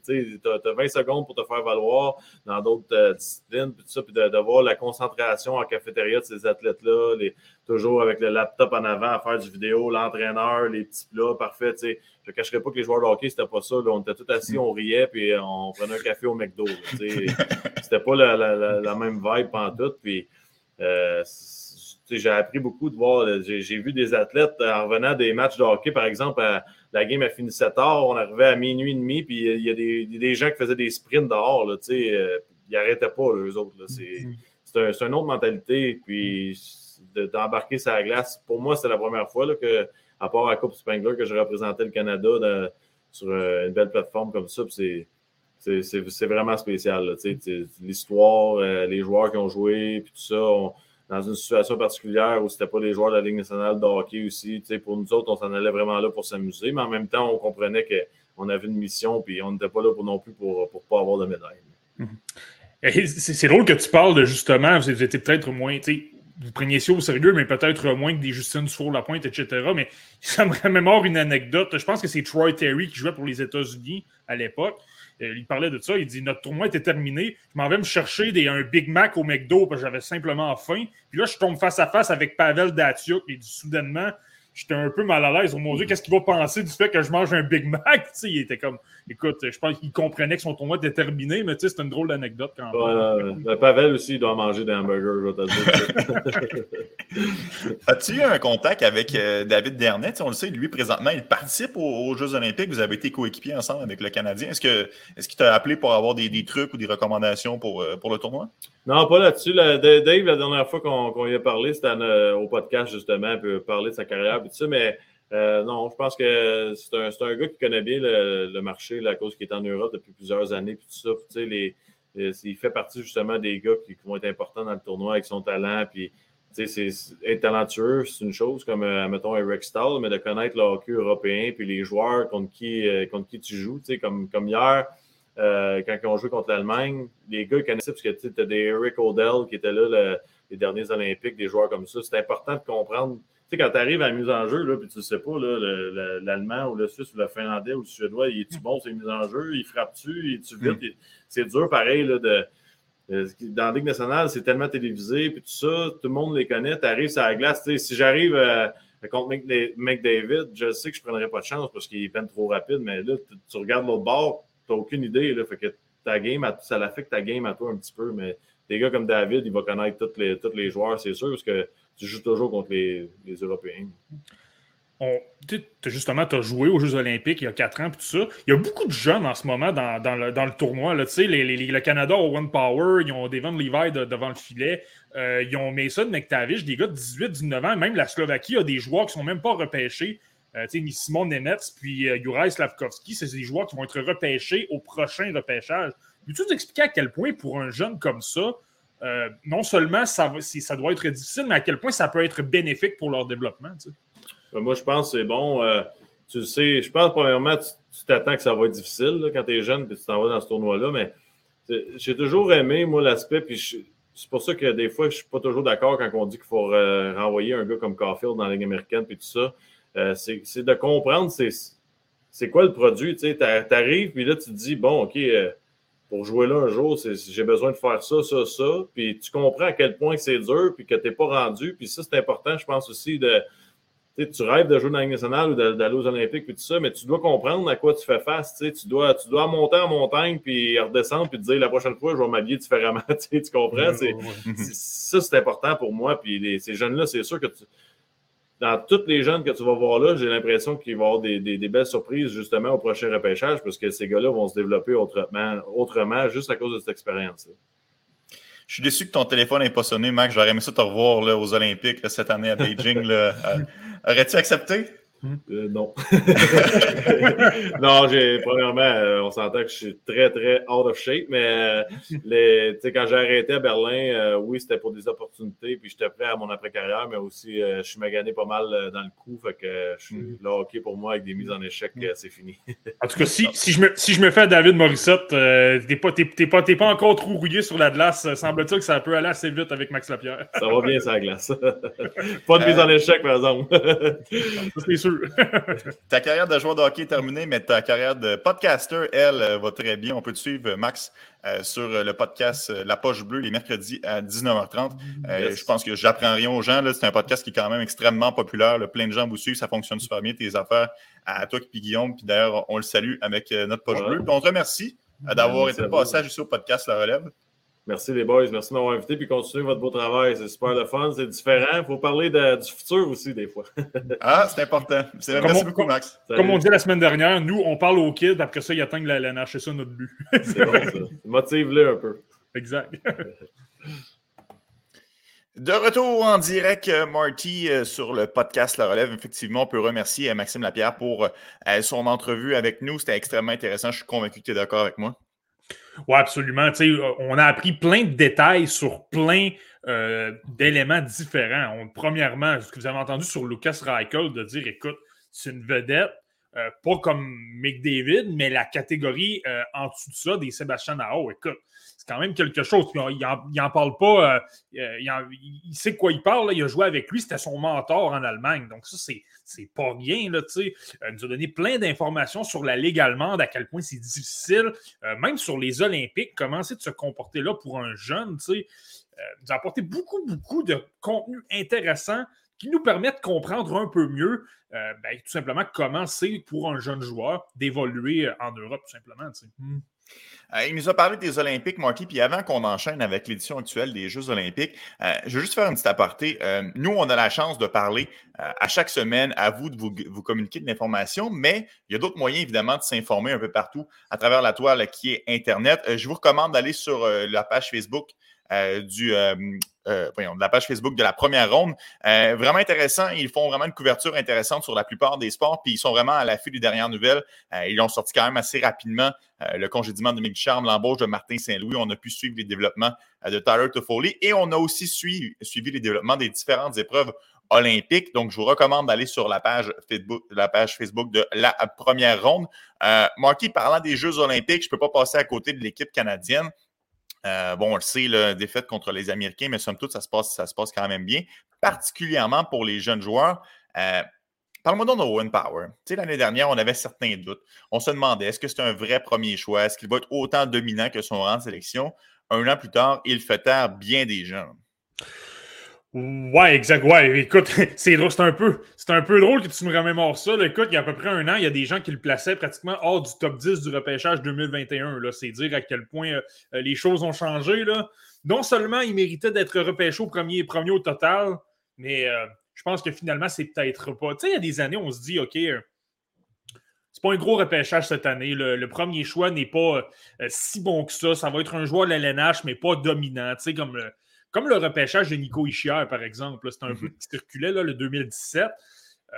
Tu as, 20 secondes pour te faire valoir dans d'autres euh, disciplines, puis tout ça, puis de, voir la concentration en cafétéria de ces athlètes-là, toujours avec le laptop en avant à faire du vidéo, l'entraîneur, les petits plats, parfait. Je ne cacherai pas que les joueurs de hockey, c'était pas ça. On était tous assis, on riait, puis on prenait un café au McDo. (laughs) c'était pas la, même vibe en tout. Puis, euh, j'ai appris beaucoup de voir. J'ai vu des athlètes en revenant des matchs de hockey, par exemple, la game a fini 7 heures, on arrivait à minuit et demi, puis il y a des, gens qui faisaient des sprints dehors. Là, euh, ils n'arrêtaient pas, eux autres. Mm-hmm. C'est un, une autre mentalité. Puis d'embarquer sur la glace. Pour moi, c'est la première fois là, que, à part la Coupe Spangler, que je représentais le Canada sur euh, une belle plateforme comme ça. C'est vraiment spécial. L'histoire, euh, les joueurs qui ont joué, puis tout ça. Dans une situation particulière où c'était pas les joueurs de la Ligue nationale de hockey aussi. Pour nous autres, on s'en allait vraiment là pour s'amuser, mais en même temps, on comprenait qu'on avait une mission, puis on n'était pas là pour non plus pour ne pas avoir de médaille. Mm-hmm. C'est drôle que tu parles de justement, vous étiez peut-être moins, vous preniez ça au sérieux, mais peut-être moins que des Justine la pointe, etc. Mais (laughs) ça me remémore une anecdote. Je pense que c'est Troy Terry qui jouait pour les États-Unis à l'époque. Euh, il parlait de ça. Il dit Notre tournoi était terminé. Je m'en vais me chercher des, un Big Mac au McDo parce que j'avais simplement faim. Puis là, je tombe face à face avec Pavel Datsuk. Il dit soudainement j'étais un peu mal à l'aise. Oh mon Dieu, qu'est-ce qu'il va penser du fait que je mange un Big Mac? (laughs) il était comme, écoute, je pense qu'il comprenait que son tournoi était terminé, mais c'est une drôle d'anecdote quand même. Ouais, Pavel aussi, il doit manger des hamburgers, je vais te dire. (laughs) As-tu eu un contact avec euh, David Dernet? On le sait, lui, présentement, il participe aux, Jeux Olympiques. Vous avez été coéquipiers ensemble avec le Canadien. Est-ce qu'il est qu'il t'a appelé pour avoir des, des, trucs ou des recommandations pour, euh, pour le tournoi? Non, pas là-dessus. Dave, la dernière fois qu'on y a parlé, c'était au podcast, justement, pour parler de sa carrière mais euh, non, je pense que c'est un, un, gars qui connaît bien le, marché, la cause qui est en Europe depuis plusieurs années, puis tout ça. les, il fait partie justement des gars qui, vont être importants dans le tournoi avec son talent, puis être talentueux, c'est une chose, comme, euh, mettons, Eric Stahl, mais de connaître le hockey européen, puis les joueurs contre qui, euh, contre qui tu joues, comme, comme hier, quand ils ont joué contre l'Allemagne, les gars ils connaissaient, parce que tu as des Eric Odell qui étaient là les derniers Olympiques, des joueurs comme ça. C'est important de comprendre sais, quand tu arrives à la mise en jeu, là, puis tu ne sais pas, l'Allemand ou le Suisse ou le Finlandais ou le Suédois, il est-tu bon, c'est mise en jeu, il frappe-tu, il est-tu vite? Mm. C'est dur, pareil, là, de. Dans la Ligue nationale, c'est tellement télévisé, puis tout ça, tout le monde les connaît. Tu arrives sur la glace. Si j'arrive euh, contre McDavid, je sais que je ne prendrai pas de chance parce qu'il est peine trop rapide, mais là, tu, regardes l'autre bord, tu n'as aucune idée. Là, fait que ta game, ça l'affecte ta game à toi un petit peu, mais des gars comme David, il va connaître tous les, tous les joueurs, c'est sûr, parce que tu joues toujours contre les, Européens. justement, tu as joué aux Jeux Olympiques il y a quatre ans, tout ça. Il y a beaucoup de jeunes en ce moment dans, le, tournoi. Le Canada One Power, ils ont Devon Levi devant le filet. Euh, ils ont Mason McTavish, des gars de 18-19 ans. Même la Slovaquie a des joueurs qui ne sont même pas repêchés. Euh, Simon Nemetz puis euh, Juraj Slavkovski, c'est des joueurs qui vont être repêchés au prochain repêchage. Peux-tu expliquer à quel point, pour un jeune comme ça, euh, non seulement ça, ça doit être difficile, mais à quel point ça peut être bénéfique pour leur développement. Ben, moi, je pense que c'est bon. Euh, tu sais, je pense premièrement, tu t'attends que ça va être difficile quand tu es jeune et tu t'en vas dans ce tournoi-là, mais j'ai toujours aimé, moi, l'aspect, puis c'est pour ça que des fois, je ne suis pas toujours d'accord quand on dit qu'il faut euh, renvoyer un gars comme Caulfield dans la Ligue américaine et tout ça. c'est de comprendre c'est quoi le produit. Tu arrives, puis là, tu te dis, bon, OK, pour jouer là un jour, j'ai besoin de faire ça, ça, ça. Puis tu comprends à quel point c'est dur, puis que tu n'es pas rendu. Puis ça, c'est important, je pense aussi, de. Tu rêves de jouer dans la Ligue nationale ou d'aller aux Olympiques, puis tout ça, mais tu dois comprendre à quoi tu fais face. Tu dois, tu dois monter en montagne, puis redescendre, puis te dire la prochaine fois, je vais m'habiller différemment. (laughs) tu comprends? ça, c'est important pour moi. Puis ces jeunes-là, c'est sûr que tu dans toutes les jeunes que tu vas voir là, j'ai l'impression qu'il va y avoir des, belles surprises justement au prochain repêchage parce que ces gars-là vont se développer autrement, autrement juste à cause de cette expérience. Je suis déçu que ton téléphone n'ait pas sonné, Max. J'aurais aimé ça te revoir là, aux Olympiques cette année à Beijing. (laughs) Euh, aurais-tu accepté? Euh, non. (laughs) non, j'ai premièrement, euh, on s'entend que je suis très, très out of shape, mais euh, les, quand j'ai arrêté à Berlin, oui, c'était pour des opportunités, puis j'étais prêt à mon après-carrière, mais aussi, je suis magané pas mal dans le coup, fait que je suis mm. là, OK, pour moi, avec des mises en échec, mm. c'est fini. (laughs) en tout cas, si, si, je me, si je me fais à David Morissette, t'es pas, pas, pas, encore trop rouillé sur la glace, semble-t-il que ça peut aller assez vite avec Max Lapierre. ça va bien, ça, la glace. (laughs) pas de mise en échec, par exemple. c'est sûr. (laughs) ta carrière de joueur de hockey est terminée, mais ta carrière de podcaster, elle, euh, va très bien. On peut te suivre, Max, euh, sur le podcast euh, La Poche Bleue les mercredis à 19h30. Je pense que j'apprends rien aux gens. C'est un podcast qui est quand même extrêmement populaire. plein de gens vous suivent. Ça fonctionne super bien, tes affaires. À toi et Guillaume. Puis d'ailleurs, on le salue avec notre Poche Bleue. on te remercie d'avoir été passage ici au podcast La Relève. Merci les boys, merci de m'avoir invité puis continuez votre beau travail. C'est super le fun, c'est différent. Il faut parler du futur aussi des fois. (laughs) ah, c'est important. Merci beaucoup, Max. Comme on dit la semaine dernière, nous, on parle aux kids, après ça, ils atteignent la, la c'est ça notre but. c'est bon, ça. Motive-le un peu. (laughs) Exact. (laughs) De retour en direct, euh, Marty, euh, sur le podcast La Relève. Effectivement, on peut remercier euh, Maxime Lapierre pour son entrevue avec nous. C'était extrêmement intéressant. Je suis convaincu que tu es d'accord avec moi. Oui, absolument. Euh, on a appris plein de détails sur plein euh, d'éléments différents. premièrement, ce que vous avez entendu sur Lucas Reichel de dire écoute, c'est une vedette, euh, pas comme McDavid, mais la catégorie en dessous de ça des Sébastien Nao. Écoute, c'est quand même quelque chose. il n'en parle pas, euh, il, sait quoi il parle. Il a joué avec lui, c'était son mentor en Allemagne. Donc, ça, c'est pas rien. Là, euh, il nous a donné plein d'informations sur la Ligue allemande, à quel point c'est difficile, euh, même sur les Olympiques, comment c'est de se comporter là pour un jeune. il nous a apporté beaucoup, beaucoup de contenu intéressant qui nous permet de comprendre un peu mieux, euh, ben, tout simplement, comment c'est pour un jeune joueur d'évoluer en Europe, tout simplement. Hmm. Euh, il nous a parlé des Olympiques, Marty, puis avant qu'on enchaîne avec l'édition actuelle des Jeux Olympiques, euh, je veux juste faire une petite aparté. Euh, nous, on a la chance de parler à chaque semaine à vous de vous, communiquer de l'information, mais il y a d'autres moyens, évidemment, de s'informer un peu partout à travers la toile qui est Internet. je vous recommande d'aller sur la page Facebook du, de la page Facebook de la première ronde. Euh, vraiment intéressant. Ils font vraiment une couverture intéressante sur la plupart des sports, puis ils sont vraiment à l'affût des dernières nouvelles. Euh, ils ont sorti quand même assez rapidement le congédiement de Mick Charme, l'embauche de Martin Saint-Louis. On a pu suivre les développements de Tyler Toffoli et on a aussi suivi, les développements des différentes épreuves olympiques. Donc, je vous recommande d'aller sur la page Facebook, de la première ronde. Marky, parlant des Jeux olympiques, je ne peux pas passer à côté de l'équipe canadienne. Euh, bon, on le sait, la défaite contre les Américains, mais somme toute, ça se passe, ça se passe quand même bien, particulièrement pour les jeunes joueurs. Euh, Parle-moi donc de Owen Power. Tu l'année dernière, on avait certains doutes. On se demandait est-ce que c'est un vrai premier choix? Est-ce qu'il va être autant dominant que son rang de sélection? Un an plus tard, il fait taire bien des gens. Ouais, exact. Ouais, écoute, (laughs) c'est drôle, c'est un peu, c'est un peu drôle que tu me remémores ça. Écoute, il y a à peu près un an, il y a des gens qui le plaçaient pratiquement hors du top 10 du repêchage 2021. Là. C'est dire à quel point euh, les choses ont changé. Là. Non seulement il méritait d'être repêché au premier, premier au total, mais euh, je pense que finalement, c'est peut-être pas. Tu sais, il y a des années, on se dit, OK, euh, c'est pas un gros repêchage cette année. Le, premier choix n'est pas si bon que ça. Ça va être un joueur de l'LNH, mais pas dominant. Tu sais, comme comme le repêchage de Nico Ischier, par exemple. C'est un mhm. qui circulait, là, le 2017. Euh,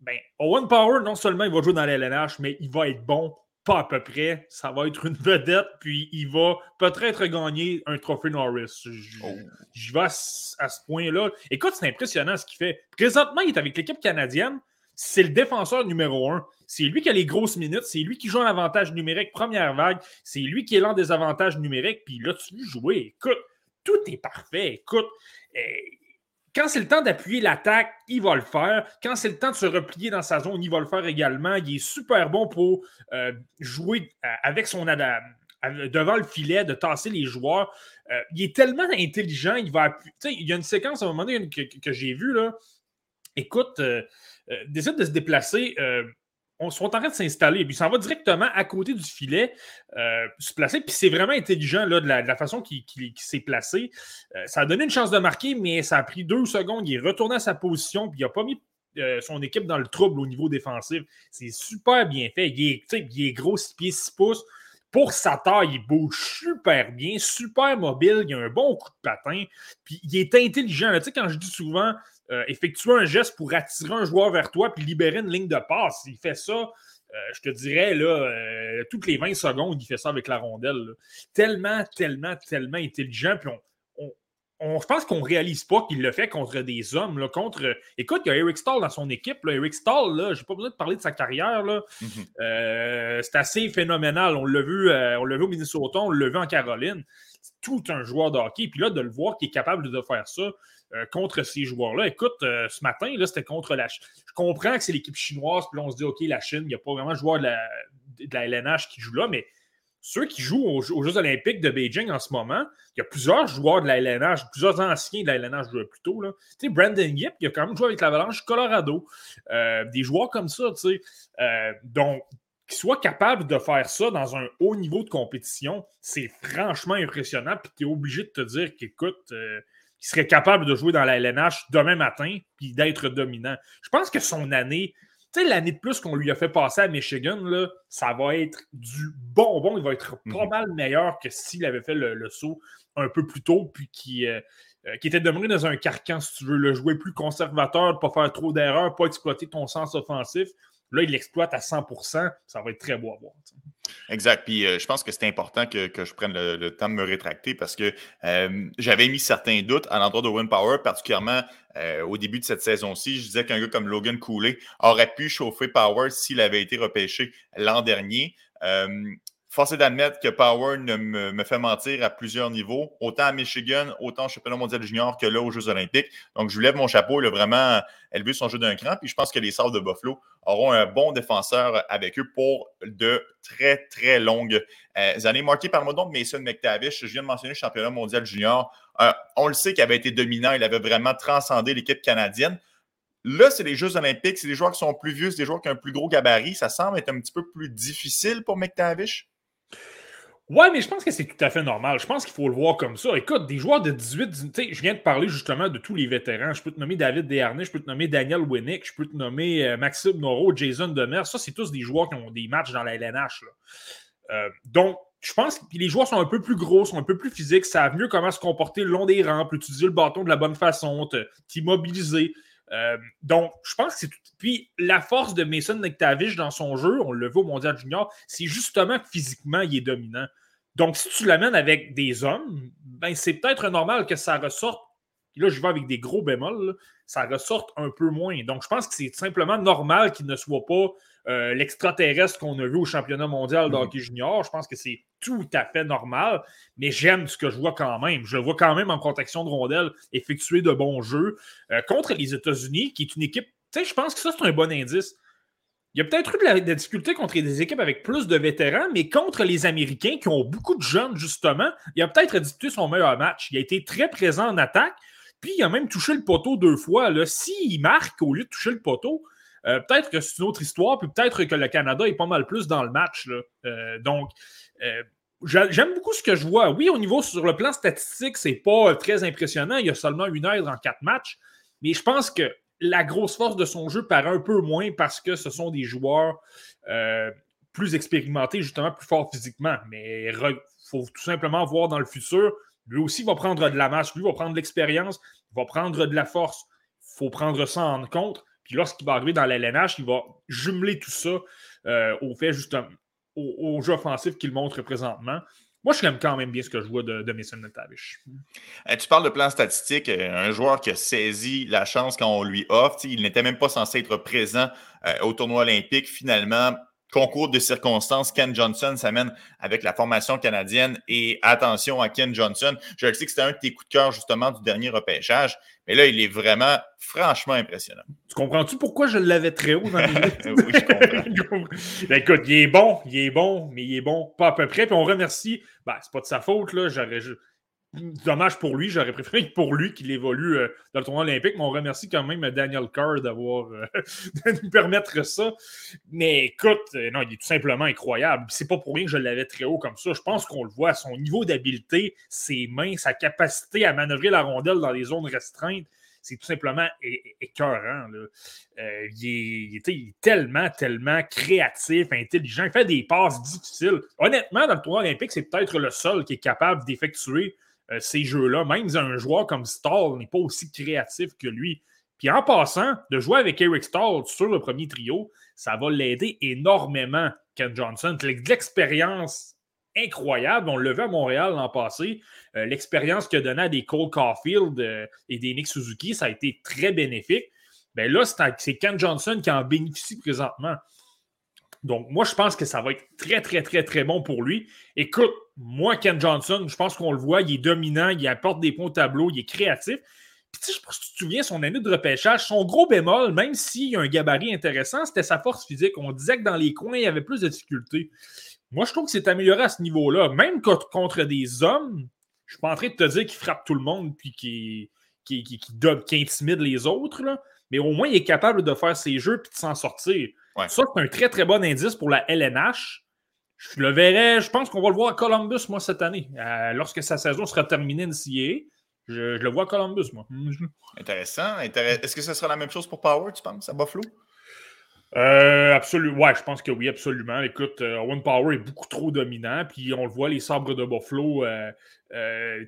ben, Owen Power, non seulement il va jouer dans l'LNH, mais il va être bon, pas à peu près. Ça va être une (laughs) vedette, puis il va peut-être gagner un trophée Norris. Oh. J'y vais à, ce point-là. Écoute, c'est impressionnant ce qu'il fait. Présentement, il est avec l'équipe canadienne. C'est le défenseur numéro un. C'est lui qui a les grosses minutes. C'est lui qui joue en avantage numérique, première vague. C'est lui qui est l'un des avantages numériques. Puis là, tu jouer. Écoute, tout est parfait. Écoute, eh, quand c'est le temps d'appuyer l'attaque, il va le faire. Quand c'est le temps de se replier dans sa zone, il va le faire également. Il est super bon pour euh, jouer euh, avec son devant le filet, de tasser les joueurs. Euh, il est tellement intelligent, il va Il y a une séquence à un moment donné que, j'ai vue. Écoute, décide de se déplacer on sont en train de s'installer. Puis, il va directement à côté du filet, euh, se placer. Puis, c'est vraiment intelligent là, de, la, façon qu'il s'est placé. Euh, ça a donné une chance de marquer, mais ça a pris deux secondes. Il est retourné à sa position, puis il n'a pas mis euh, son équipe dans le trouble au niveau défensif. C'est super bien fait. Il est, il est gros, 6 pieds, 6 pouces. Pour sa taille, il bouge super bien, super mobile, il a un bon coup de patin, puis il est intelligent. Tu sais, quand je dis souvent, euh, effectuer un geste pour attirer un joueur vers toi puis libérer une ligne de passe. Il fait ça, euh, je te dirais, là, euh, toutes les 20 secondes, il fait ça avec la rondelle. Tellement, tellement, tellement intelligent. Puis on, on, je pense qu'on ne réalise pas qu'il le fait contre des hommes. Là, contre, écoute, il y a Eric Stahl dans son équipe. Là. Eric Stahl, je n'ai pas besoin de parler de sa carrière. Mm-hmm. c'est assez phénoménal. On l'a vu, on vu au Minnesota, on l'a vu en Caroline. C'est tout un joueur de hockey. Puis là, de le voir qui est capable de faire ça, euh, contre ces joueurs-là. Écoute, euh, ce matin, là, c'était contre la Chine. Je comprends que c'est l'équipe chinoise, puis on se dit, OK, la Chine, il n'y a pas vraiment de joueurs de la, LNH qui jouent là, mais ceux qui jouent aux, Jeux olympiques de Beijing en ce moment, il y a plusieurs joueurs de la LNH, plusieurs anciens de la LNH plutôt. Là. Tu sais, Brandon Yip, il a quand même joué avec l'Avalanche Colorado. Euh, des joueurs comme ça, tu sais. donc, qu'ils soient capables de faire ça dans un haut niveau de compétition, c'est franchement impressionnant. Puis tu es obligé de te dire qu'écoute, qui serait capable de jouer dans la LNH demain matin puis d'être dominant. Je pense que son année, tu sais, l'année de plus qu'on lui a fait passer à Michigan, là, ça va être du bonbon. Il va être pas mhm. mal meilleur que s'il avait fait le, saut un peu plus tôt, puis qui, euh, euh, qui était demeuré dans un carcan, si tu veux, le jouer plus conservateur, pas faire trop d'erreurs, pas exploiter ton sens offensif. Là, il l'exploite à 100% ça va être très beau à voir. Exact. Puis euh, je pense que c'est important que, je prenne le, temps de me rétracter parce que euh, j'avais mis certains doutes à l'endroit de Win Power, particulièrement euh, au début de cette saison-ci. Je disais qu'un gars comme Logan Cooley aurait pu chauffer Power s'il avait été repêché l'an dernier. Force est d'admettre que Power me, fait mentir à plusieurs niveaux, autant à Michigan, autant au championnat mondial junior que là aux Jeux olympiques. Donc, je lui lève mon chapeau. Il a vraiment élevé son jeu d'un cran. Puis je pense que les Sables de Buffalo auront un bon défenseur avec eux pour de très, très longues euh, années. Marqué par moi donc Mason McTavish. Je viens de mentionner le championnat mondial junior. Euh, on le sait qu'il avait été dominant. Il avait vraiment transcendé l'équipe canadienne. Là, c'est les Jeux olympiques, c'est des joueurs qui sont plus vieux, c'est des joueurs qui ont un plus gros gabarit. Ça semble être un petit peu plus difficile pour McTavish? Ouais, mais je pense que c'est tout à fait normal. Je pense qu'il faut le voir comme ça. Écoute, des joueurs de 18, je viens de parler justement de tous les vétérans. Je peux te nommer David Desharnais, je peux te nommer Daniel Winnick, je peux te nommer euh, Maxime Noro, Jason Demers. Ça, c'est tous des joueurs qui ont des matchs dans la LNH. Euh, donc, je pense que les joueurs sont un peu plus gros, sont un peu plus physiques, savent mieux comment se comporter le long des rampes, utiliser le bâton de la bonne façon, t'immobiliser. Euh, donc, je pense que c'est tout. Puis, la force de Mason McTavish dans son jeu, on le voit au Mondial Junior, c'est justement que physiquement, il est dominant. Donc, si tu l'amènes avec des hommes, ben, c'est peut-être normal que ça ressorte. Là, je vais avec des gros bémols, ça ressorte un peu moins. Donc, je pense que c'est simplement normal qu'il ne soit pas euh, l'extraterrestre qu'on a vu au championnat mondial de mhm. hockey junior. Je pense que c'est tout à fait normal, mais j'aime ce que je vois quand même. Je le vois quand même en protection de rondelles, effectuer de bons jeux euh, contre les États-Unis, qui est une équipe. Tu sais, je pense que ça, c'est un bon indice. Il y a peut-être eu de la, difficulté contre des équipes avec plus de vétérans, mais contre les Américains qui ont beaucoup de jeunes, justement, il a peut-être disputé son meilleur match. Il a été très présent en attaque, puis il a même touché le poteau deux fois. S'il marque au lieu de toucher le poteau, euh, peut-être que c'est une autre histoire, puis peut-être que le Canada est pas mal plus dans le match. Euh, donc, euh, j'aime beaucoup ce que je vois. Oui, au niveau sur le plan statistique, c'est pas très impressionnant. Il y a seulement une aide en quatre matchs, mais je pense que la grosse force de son jeu paraît un peu moins parce que ce sont des joueurs plus expérimentés, justement plus forts physiquement. Mais il faut tout simplement voir dans le futur. Lui aussi va prendre de la masse, lui va prendre de l'expérience, va prendre de la force. Il faut prendre ça en compte. Puis lorsqu'il va arriver dans l'LNH, il va jumeler tout ça euh, au fait justement au, jeu offensif qu'il montre présentement. Moi, je l'aime quand même bien ce que je vois de, de Mason. Euh, tu parles de plan statistique, euh, un joueur qui a saisi la chance quand on lui offre. Il n'était même pas censé être présent au tournoi olympique. Finalement, concours de circonstances, Ken Johnson s'amène avec la formation canadienne et attention à Ken Johnson. Je le sais que c'était un de tes coups de cœur justement du dernier repêchage, mais là, il est vraiment franchement impressionnant. Tu comprends-tu pourquoi je l'avais très haut dans les (laughs) Oui, (laughs) je comprends. Ben, écoute, il est bon, il est bon, mais il est bon pas à peu près. Puis on remercie, ben, c'est pas de sa faute, là, j'aurais dommage pour lui. J'aurais préféré pour lui qu'il évolue euh, dans le tournoi olympique, mais on remercie quand même Daniel Carr d'avoir euh, (laughs) de nous permettre ça. Mais écoute, euh, non, il est tout simplement incroyable. C'est pas pour rien que je l'avais très haut comme ça. Je pense qu'on le voit, son niveau d'habileté, ses mains, sa capacité à manœuvrer la rondelle dans les zones restreintes. C'est tout simplement écœurant. il, est, tellement, tellement créatif, intelligent. Il fait des passes difficiles. Honnêtement, dans le tournoi olympique, c'est peut-être le seul qui est capable d'effectuer euh, ces jeux-là. Même un joueur comme Stall n'est pas aussi créatif que lui. Puis en passant, de jouer avec Eric Stall sur le premier trio, ça va l'aider énormément, Ken Johnson. L'expérience incroyable, on l'a vu à Montréal l'an passé, euh, l'expérience qu'il a donnée à des Cole Caulfield euh, et des Nick Suzuki, ça a été très bénéfique. Ben là, c'est Ken Johnson qui en bénéficie présentement. Donc, moi, je pense que ça va être très, très, très, très bon pour lui. Écoute, moi, Ken Johnson, je pense qu'on le voit, il est dominant, il apporte des points au tableau, il est créatif. Puis, tu je pense tu te souviens, son année de repêchage, son gros bémol, même s'il y a un gabarit intéressant, c'était sa force physique. On disait que dans les coins, il y avait plus de difficultés. Moi, je trouve que c'est amélioré à ce niveau-là. Même contre des hommes, je ne suis pas en train de te dire qu'il frappe tout le monde puis qu'il qui, qui, intimide les autres, mais au moins, il est capable de faire ses jeux puis de s'en sortir. Ça, c'est un très, très bon indice pour la LNH. Je le verrai, je pense qu'on va le voir à Columbus, moi, cette année. Euh, lorsque sa saison sera terminée NCAA, je, je le vois à Columbus, moi. (laughs) Intéressant. Est-ce que ce sera la même chose pour Power, tu penses, à Buffalo? Euh, absolument. Ouais, je pense que oui, absolument. Écoute, euh, Owen Power est beaucoup trop dominant. Puis on le voit, les sabres de Buffalo, euh,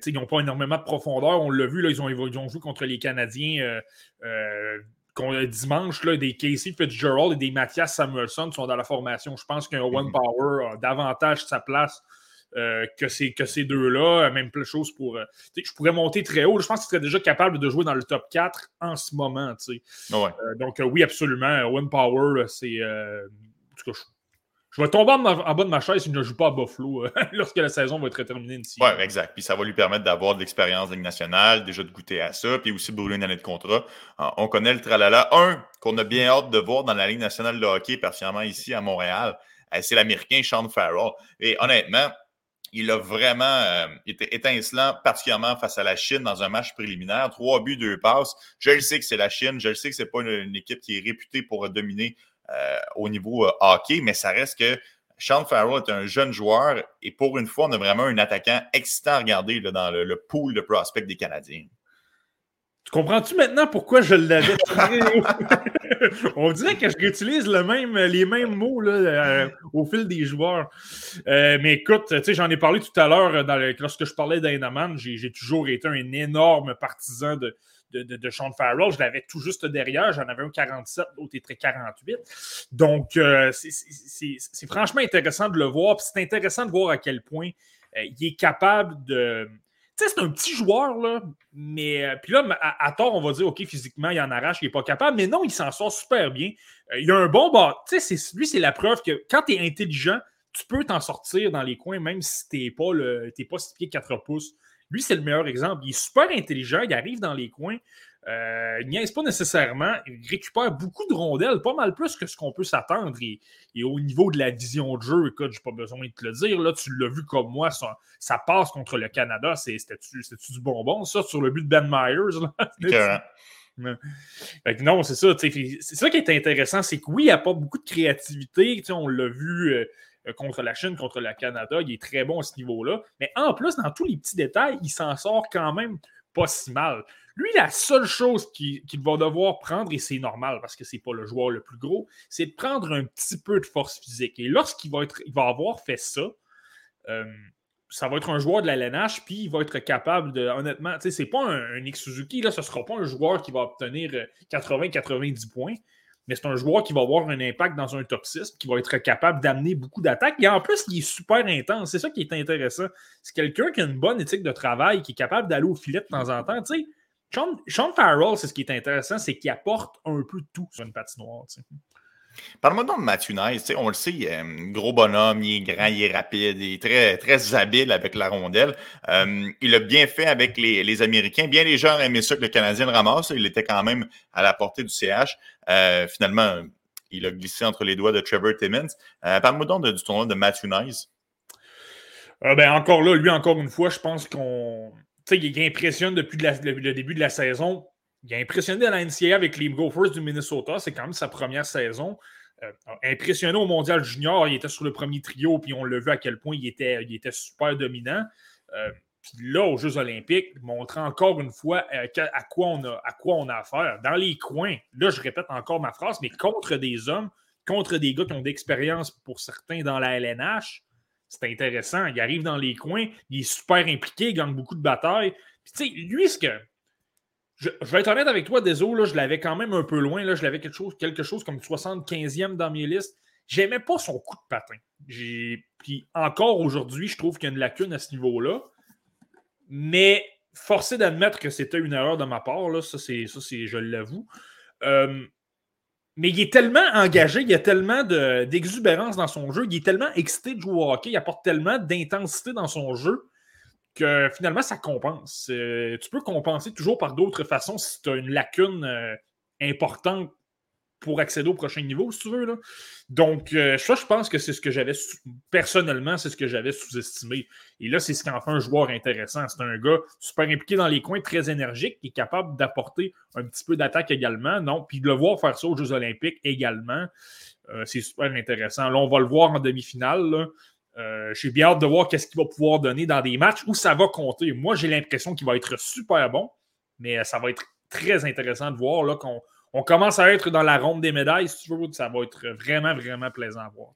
ils n'ont pas énormément de profondeur. On l'a vu, là, ils, ont, ils ont joué contre les Canadiens dimanche, là, des Casey Fitzgerald et des Mathias Samuelson sont dans la formation. Je pense qu'un One mhm. Power a davantage sa place euh, que ces, que ces deux-là. Même chose pour. Euh, je pourrais monter très haut. Je pense qu'il serait déjà capable de jouer dans le top 4 en ce moment. Euh, donc, oui, absolument. One Power, c'est. Je vais tomber en, bas de ma chaise s'il ne joue pas à Buffalo euh, (laughs) lorsque la saison va être terminée ici. Oui, exact. Puis ça va lui permettre d'avoir de l'expérience de Ligue nationale, déjà de goûter à ça, puis aussi brûler une année de contrat. On connaît le tralala. Un qu'on a bien hâte de voir dans la Ligue nationale de hockey, particulièrement ici à Montréal, euh, c'est l'Américain Sean Farrell. Et honnêtement, il a vraiment euh, été étincelant, particulièrement face à la Chine dans un match préliminaire. Trois buts, deux passes. Je le sais que c'est la Chine. Je le sais que c'est pas une, équipe qui est réputée pour dominer au niveau euh, hockey, mais ça reste que Sean Farrell est un jeune joueur et pour une fois, on a vraiment un attaquant excitant à regarder dans le, pool de prospects des Canadiens. Tu comprends-tu maintenant pourquoi je l'avais (laughs) On dirait que je réutilise le même, les mêmes mots euh, au fil des joueurs. Euh, mais écoute, j'en ai parlé tout à l'heure lorsque je parlais d'Einaman. J'ai toujours été un énorme partisan de, de, de, Sean Farrell. Je l'avais tout juste derrière. J'en avais un 47, l'autre était 48. Donc, euh, c'est franchement intéressant de le voir. C'est intéressant de voir à quel point il est capable de tu sais, c'est un petit joueur, là, mais euh, puis là, à, tort, on va dire, OK, physiquement, il en arrache, il n'est pas capable, mais non, il s'en sort super bien. Euh, il a un bon bas. Tu sais, lui, c'est la preuve que quand tu es intelligent, tu peux t'en sortir dans les coins, même si tu n'es pas, le, pas 6 pieds 4 pouces. Lui, c'est le meilleur exemple. Il est super intelligent, il arrive dans les coins. Euh, il niaise pas nécessairement. Il récupère beaucoup de rondelles, pas mal plus que ce qu'on peut s'attendre. Et, au niveau de la vision de jeu, écoute, j'ai pas besoin de te le dire. Là, tu l'as vu comme moi, ça, passe contre le Canada. C'était-tu du bonbon, ça, sur le but de Ben Myers? (laughs) non, c'est ça. C'est ça qui est intéressant, c'est que oui, il n'y a pas beaucoup de créativité. On l'a vu euh, contre la Chine, contre le Canada. Il est très bon à ce niveau-là. Mais en plus, dans tous les petits détails, il s'en sort quand même pas si mal. Lui, la seule chose qu'il va devoir prendre, et c'est normal parce que c'est pas le joueur le plus gros, c'est de prendre un petit peu de force physique. Et lorsqu'il va, va avoir fait ça, euh, ça va être un joueur de la LNH, puis il va être capable de. Honnêtement, tu sais, c'est pas un, un, Nick Suzuki, là, ce sera pas un joueur qui va obtenir 80-90 euh, points, mais c'est un joueur qui va avoir un impact dans un top 6, qui va être capable d'amener beaucoup d'attaques. Et en plus, il est super intense. C'est ça qui est intéressant. C'est quelqu'un qui a une bonne éthique de travail, qui est capable d'aller au filet de temps en temps. Sean, Farrell, c'est ce qui est intéressant, c'est qu'il apporte un peu tout sur une patinoire. Parle-moi donc de Matthew Nice. On le sait, un gros bonhomme, il est grand, il est rapide, il est très, habile avec la rondelle. Euh, il a bien fait avec les, Américains. Bien les gens aimaient ça que le Canadien le ramasse. Il était quand même à la portée du CH. Euh, finalement, il a glissé entre les doigts de Trevor Timmons. Euh, parle-moi donc du tournoi de Matthew Nice. ben encore là, lui, encore une fois, je pense qu'on sais, il impressionne depuis le, début de la saison. Il a impressionné à la NCAA avec les Gophers du Minnesota. C'est quand même sa première saison. Euh, impressionné au Mondial Junior, il était sur le premier trio, puis on l'a vu à quel point il était, il était super dominant. Euh, puis là, aux Jeux Olympiques, montrant encore une fois euh, à, quoi on a, à quoi on a affaire. Dans les coins, là, je répète encore ma phrase, mais contre des hommes, contre des gars qui ont d'expérience pour certains dans la LNH, c'est intéressant. Il arrive dans les coins, il est super impliqué, il gagne beaucoup de batailles. Puis, tu sais, lui, ce que. Je, vais être honnête avec toi, désolé, là, je l'avais quand même un peu loin. Là, je l'avais quelque chose, quelque chose comme 75e dans mes listes. J'aimais pas son coup de patin. Puis encore aujourd'hui, je trouve qu'il y a une lacune à ce niveau-là. Mais forcé d'admettre que c'était une erreur de ma part, là, ça, c'est, ça c'est, je l'avoue. Euh, mais il est tellement engagé, il y a tellement d'exubérance dans son jeu, il est tellement excité de jouer au hockey, il apporte tellement d'intensité dans son jeu que finalement, ça compense. Euh, tu peux compenser toujours par d'autres façons si tu as une lacune euh, importante pour accéder au prochain niveau, si tu veux. Donc, euh, ça, je pense que c'est ce que j'avais, personnellement, c'est ce que j'avais sous-estimé. Et là, c'est ce qui en fait un joueur intéressant. C'est un gars super impliqué dans les coins, très énergique, qui est capable d'apporter un petit peu d'attaque également. Non, puis de le voir faire ça aux Jeux Olympiques également, c'est super intéressant. Là, on va le voir en demi-finale. Euh, j'ai bien hâte de voir qu'est-ce qu'il va pouvoir donner dans des matchs où ça va compter. Moi, j'ai l'impression qu'il va être super bon, mais ça va être très intéressant de voir là, qu'on on commence à être dans la ronde des médailles, si tu veux. Ça va être vraiment, vraiment plaisant à voir.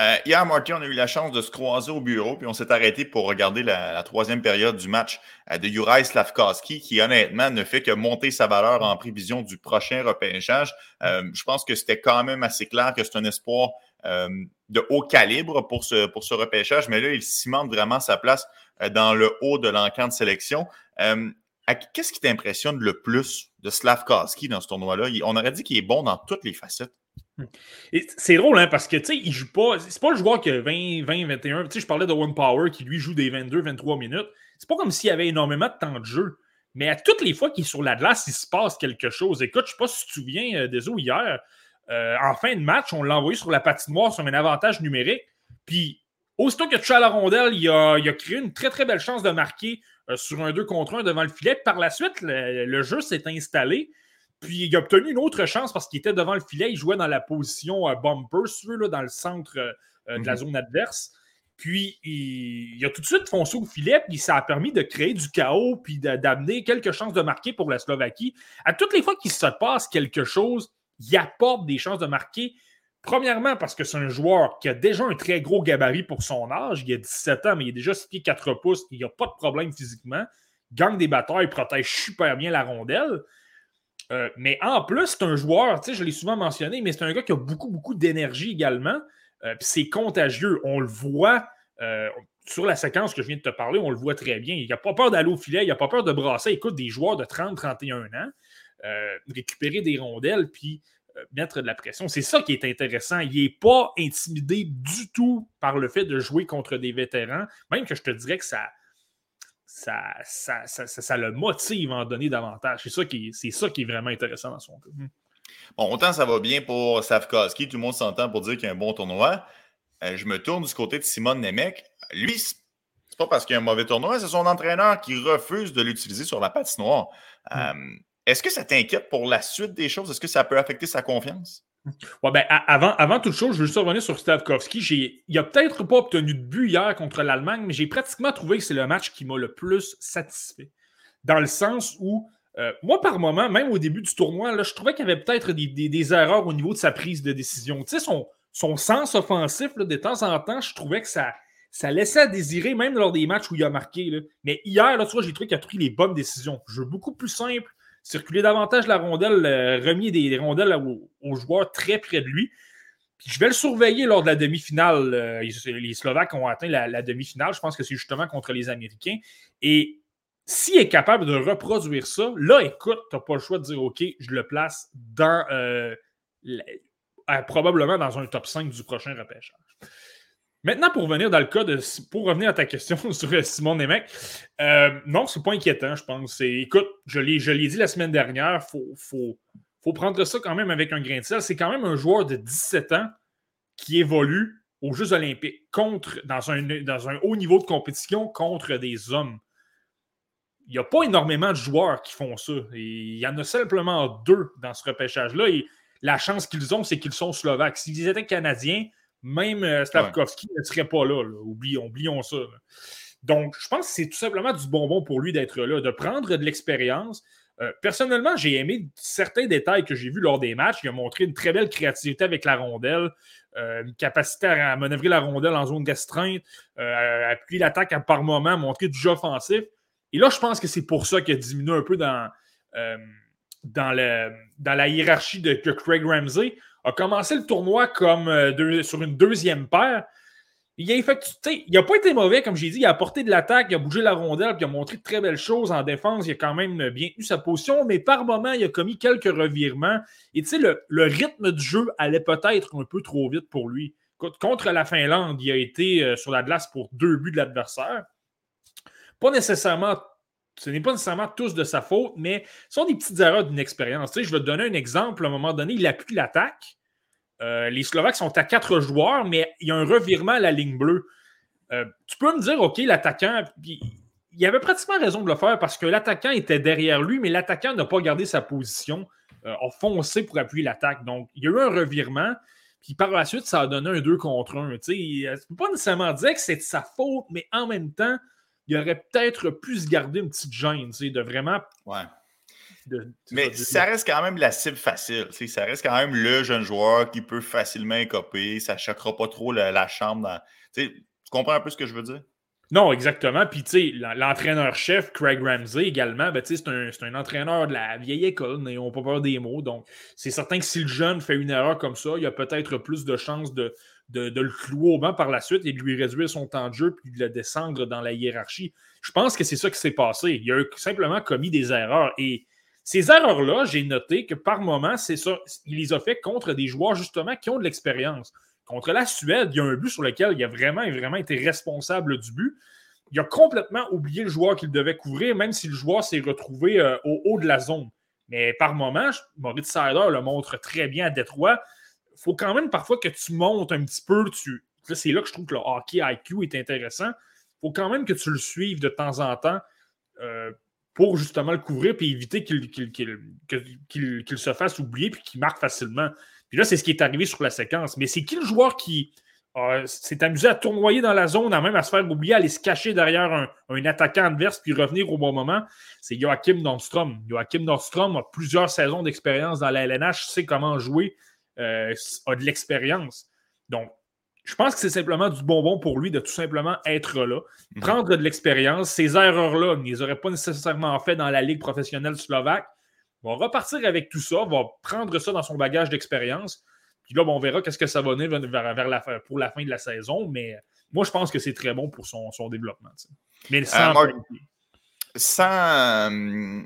Euh, hier, Marty, on a eu la chance de se croiser au bureau, puis on s'est arrêté pour regarder la, troisième période du match euh, de Juraj Slavkowski, qui honnêtement ne fait que monter sa valeur en prévision du prochain repêchage. Euh, je pense que c'était quand même assez clair que c'est un espoir de haut calibre pour ce, pour ce repêchage, mais là, il cimente vraiment sa place dans le haut de l'encan de sélection. Qu'est-ce qui t'impressionne le plus de Slavkowski dans ce tournoi-là? On aurait dit qu'il est bon dans toutes les facettes. C'est drôle, hein, parce que, tu sais, il joue pas. C'est pas le joueur qui a 20, 20, 21. Tu sais, je parlais de One Power qui, lui, joue des 22, 23 minutes. C'est pas comme s'il avait énormément de temps de jeu. Mais à toutes les fois qu'il est sur la glace, il se passe quelque chose. Écoute, je sais pas si tu te souviens, euh, des hier, euh, en fin de match, on l'a envoyé sur la patinoire sur un avantage numérique. Puis aussitôt a touché à la rondelle, il a, créé une très très belle chance de marquer euh, sur un 2 contre 1 devant le filet. Par la suite, le, jeu s'est installé. Puis il a obtenu une autre chance parce qu'il était devant le filet. Il jouait dans la position euh, bumper, si là, dans le centre de la mhm. zone adverse. Puis il, a tout de suite foncé au filet, puis ça a permis de créer du chaos, puis d'amener quelques chances de marquer pour la Slovaquie. À toutes les fois qu'il se passe quelque chose, il apporte des chances de marquer. Premièrement, parce que c'est un joueur qui a déjà un très gros gabarit pour son âge. Il a 17 ans, mais il est déjà 6 pieds 4 pouces. Il n'a pas de problème physiquement. Gagne des batailles, protège super bien la rondelle. Euh, mais en plus, c'est un joueur, tu je l'ai souvent mentionné, mais c'est un gars qui a beaucoup, beaucoup d'énergie également. Euh, c'est contagieux. On le voit euh, sur la séquence que je viens de te parler, on le voit très bien. Il n'a pas peur d'aller au filet, il n'a pas peur de brasser. Écoute, des joueurs de 30-31 ans, euh, récupérer des rondelles, puis mettre de la pression. C'est ça qui est intéressant. Il n'est pas intimidé du tout par le fait de jouer contre des vétérans, même que je te dirais que ça, ça, ça, le motive à en donner davantage. C'est ça, qui, ça qui est vraiment intéressant dans son cas. Bon, autant ça va bien pour Savkoski, tout le monde s'entend pour dire qu'il y a un bon tournoi. Euh, je me tourne du côté de Simon Nemec. Lui, c'est pas parce qu'il y a un mauvais tournoi, c'est son entraîneur qui refuse de l'utiliser sur la patinoire. Hmm. Euh, est-ce que ça t'inquiète pour la suite des choses? Est-ce que ça peut affecter sa confiance? Ouais, ben, avant, avant toute chose, je veux juste revenir sur Stavkovski. Il n'a peut-être pas obtenu de but hier contre l'Allemagne, mais j'ai pratiquement trouvé que c'est le match qui m'a le plus satisfait. Dans le sens où euh, moi, par moment, même au début du tournoi, là, je trouvais qu'il y avait peut-être des, erreurs au niveau de sa prise de décision. Tu sais, son, son sens offensif, de temps en temps, je trouvais que ça, ça laissait à désirer, même lors des matchs où il a marqué. Mais hier, là, tu vois, j'ai trouvé qu'il a pris les bonnes décisions. Jeu beaucoup plus simple, circuler davantage la rondelle, euh, remis des, rondelles aux, joueurs très près de lui. Puis je vais le surveiller lors de la demi-finale. Euh, les Slovaques ont atteint la, demi-finale. Je pense que c'est justement contre les Américains. Et s'il est capable de reproduire ça, là, écoute, tu n'as pas le choix de dire OK, je le place dans euh, probablement dans un top 5 du prochain repêchage. Maintenant, pour revenir dans le cas de. Pour revenir à ta question (laughs) sur euh, Simon Nemec, euh, non, c'est pas inquiétant, je pense. Écoute, je l'ai dit la semaine dernière, il faut, faut, prendre ça quand même avec un grain de sel. C'est quand même un joueur de 17 ans qui évolue aux Jeux Olympiques contre, dans un, dans un haut niveau de compétition contre des hommes il n'y a pas énormément de joueurs qui font ça. il y en a simplement deux dans ce repêchage-là. Et la chance qu'ils ont, c'est qu'ils sont slovaques. S'ils étaient canadiens, même euh, Stavkovski ne serait pas là. Oublions, ça. Donc, je pense que c'est tout simplement du bonbon pour lui d'être là, de prendre de l'expérience. Euh, personnellement, j'ai aimé certains détails que j'ai vus lors des matchs. Il a montré une très belle créativité avec la rondelle, euh, une capacité à manœuvrer la rondelle en zone d'astreinte, à appuyer l'attaque par moment, montrer du jeu offensif. Et là, je pense que c'est pour ça qu'il a diminué un peu dans, euh, dans, le, dans la hiérarchie de que Craig Ramsey a commencé le tournoi comme euh, sur une deuxième paire. Il a, il a pas été mauvais, comme j'ai dit. Il a apporté de l'attaque, il a bougé la rondelle, puis il a montré de très belles choses en défense. Il a quand même bien tenu sa position, mais par moment, il a commis quelques revirements. Et tu sais, le, le, rythme du jeu allait peut-être un peu trop vite pour lui. Contre la Finlande, il a été euh, sur la glace pour deux buts de l'adversaire pas nécessairement ce n'est pas nécessairement tous de sa faute, mais ce sont des petites erreurs d'une expérience. je vais te donner un exemple. À un moment donné, il appuie l'attaque. Euh, les Slovaques sont à quatre joueurs, mais il y a un revirement à la ligne bleue. Euh, tu peux me dire, OK, l'attaquant, il avait pratiquement raison de le faire parce que l'attaquant était derrière lui, mais l'attaquant n'a pas gardé sa position, euh, a foncé pour appuyer l'attaque. Donc, il y a eu un revirement, puis par la suite, ça a donné un 2 contre 1. Tu ne peux pas nécessairement dire que c'est de sa faute, mais en même temps, il aurait peut-être pu se garder une petite gêne, de vraiment. Ouais. mais ça reste quand même la cible facile. Ça reste quand même le jeune joueur qui peut facilement copier. Ça ne choquera pas trop la, chambre. Tu comprends un peu ce que je veux dire? Non, exactement. Puis, tu sais, l'entraîneur-chef, Craig Ramsey également, ben, c'est un, un, entraîneur de la vieille école, n'ayons pas peur des mots. Donc, c'est certain que si le jeune fait une erreur comme ça, il y a peut-être plus de chances de, de, le clouer au banc par la suite et de lui réduire son temps de jeu puis de le descendre dans la hiérarchie. Je pense que c'est ça qui s'est passé. Il a simplement commis des erreurs. Et ces erreurs-là, j'ai noté que par moment, c'est ça, il les a fait contre des joueurs justement qui ont de l'expérience. Contre la Suède, il y a un but sur lequel il a vraiment, vraiment été responsable du but. Il a complètement oublié le joueur qu'il devait couvrir, même si le joueur s'est retrouvé euh, au haut de la zone. Mais par moment, Maurice Sider le montre très bien à Détroit faut quand même parfois que tu montes un petit peu, tu c'est là que je trouve que le hockey IQ est intéressant. Il faut quand même que tu le suives de temps en temps euh, pour justement le couvrir et éviter qu'il se fasse oublier puis qu'il marque facilement. Puis là, c'est ce qui est arrivé sur la séquence. Mais c'est qui le joueur qui s'est amusé à tournoyer dans la zone, à même à se faire oublier, à aller se cacher derrière un, attaquant adverse puis revenir au bon moment? C'est Joachim Nordstrom. Joachim Nordstrom a plusieurs saisons d'expérience dans la LNH, sait comment jouer, euh, a de l'expérience. Donc, je pense que c'est simplement du bonbon pour lui de tout simplement être là, mhm. prendre de l'expérience. Ces erreurs-là, il ne les aurait pas nécessairement fait dans la Ligue professionnelle slovaque. Il va repartir avec tout ça, va prendre ça dans son bagage d'expérience. Puis là, on verra qu'est-ce que ça va donner vers, la, pour la fin de la saison. Mais moi, je pense que c'est très bon pour son, développement. Mais sans euh, sans,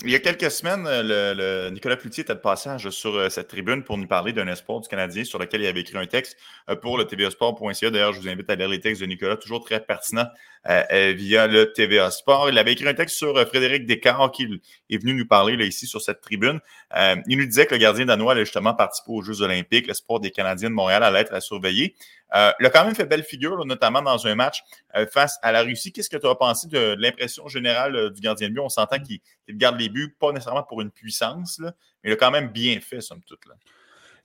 il y a quelques semaines, le, Nicolas Cloutier était de passage sur euh, cette tribune pour nous parler d'un espoir du Canadien sur lequel il avait écrit un texte euh, pour le tvasport.ca. D'ailleurs, je vous invite à lire les textes de Nicolas, toujours très pertinent euh, via le TVA Sport. Il avait écrit un texte sur Frédéric Descartes qui est venu nous parler là, ici sur cette tribune. il nous disait que le gardien danois allait justement participer aux Jeux olympiques. L'espoir des Canadiens de Montréal allait être à surveiller. Euh, il a quand même fait belle figure, notamment dans un match euh, face à la Russie. Qu'est-ce que tu as pensé de, l'impression générale euh, du gardien de but? On s'entend qu'il garde les buts, pas nécessairement pour une puissance, mais il a quand même bien fait, somme toute. Là.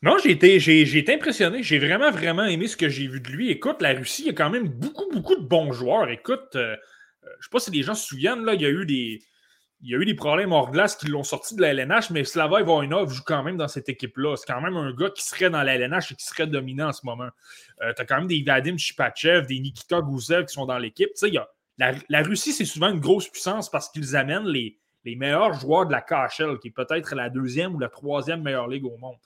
Non, j'ai été, impressionné. J'ai vraiment, vraiment aimé ce que j'ai vu de lui. Écoute, la Russie, il y a quand même beaucoup, beaucoup de bons joueurs. Écoute, je ne sais pas si les gens se souviennent, là, il y a eu des, problèmes hors glace qui l'ont sorti de la LNH, mais Slava Ivanov joue quand même dans cette équipe-là. C'est quand même un gars qui serait dans la et qui serait dominant en ce moment. Euh, tu as quand même des Vadim Chipachev, des Nikita Gusev qui sont dans l'équipe. La, la, Russie, c'est souvent une grosse puissance parce qu'ils amènent les, les meilleurs joueurs de la KHL, qui est peut-être la deuxième ou la troisième meilleure ligue au monde.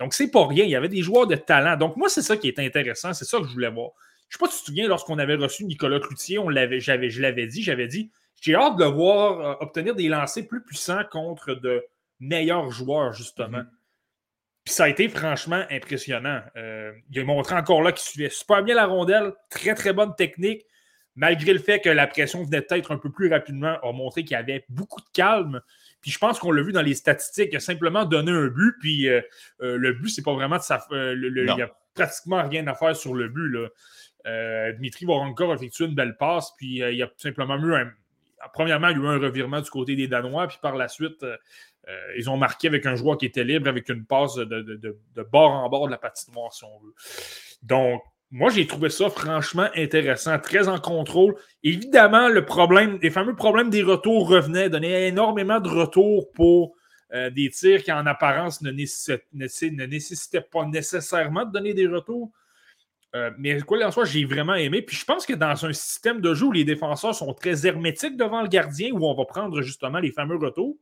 Donc, c'est pas rien. Il y avait des joueurs de talent. Donc, moi, c'est ça qui est intéressant. C'est ça que je voulais voir. Je ne sais pas si tu te souviens, lorsqu'on avait reçu Nicolas Cloutier, on l'avait, j'avais, je l'avais dit, j'avais dit j'ai hâte de voir euh, obtenir des lancers plus puissants contre de meilleurs joueurs, justement. Mhm. Puis ça a été franchement impressionnant. Euh, il a montré encore là qu'il suivait super bien la rondelle, très très bonne technique, malgré le fait que la pression venait peut-être un peu plus rapidement, a montré qu'il y avait beaucoup de calme. Puis je pense qu'on l'a vu dans les statistiques, il a simplement donné un but, puis euh, le but, c'est pas vraiment de sa. il n'y a pratiquement rien à faire sur le but. Là. Dmitri Voronka a effectué une belle passe, puis il a simplement eu un, premièrement, il y a eu un revirement du côté des Danois, puis par la suite, euh, euh, ils ont marqué avec un joueur qui était libre, avec une passe de, bord en bord de la patinoire, si on veut. Donc, moi, j'ai trouvé ça franchement intéressant, très en contrôle. Évidemment, le problème, les fameux problèmes des retours revenaient, donnaient énormément de retours pour euh, des tirs qui, en apparence, ne nécessitaient pas nécessairement de donner des retours. Euh, mais quoi qu'il en soit, j'ai vraiment aimé. Puis je pense que dans un système de jeu où les défenseurs sont très hermétiques devant le gardien, où on va prendre justement les fameux retours,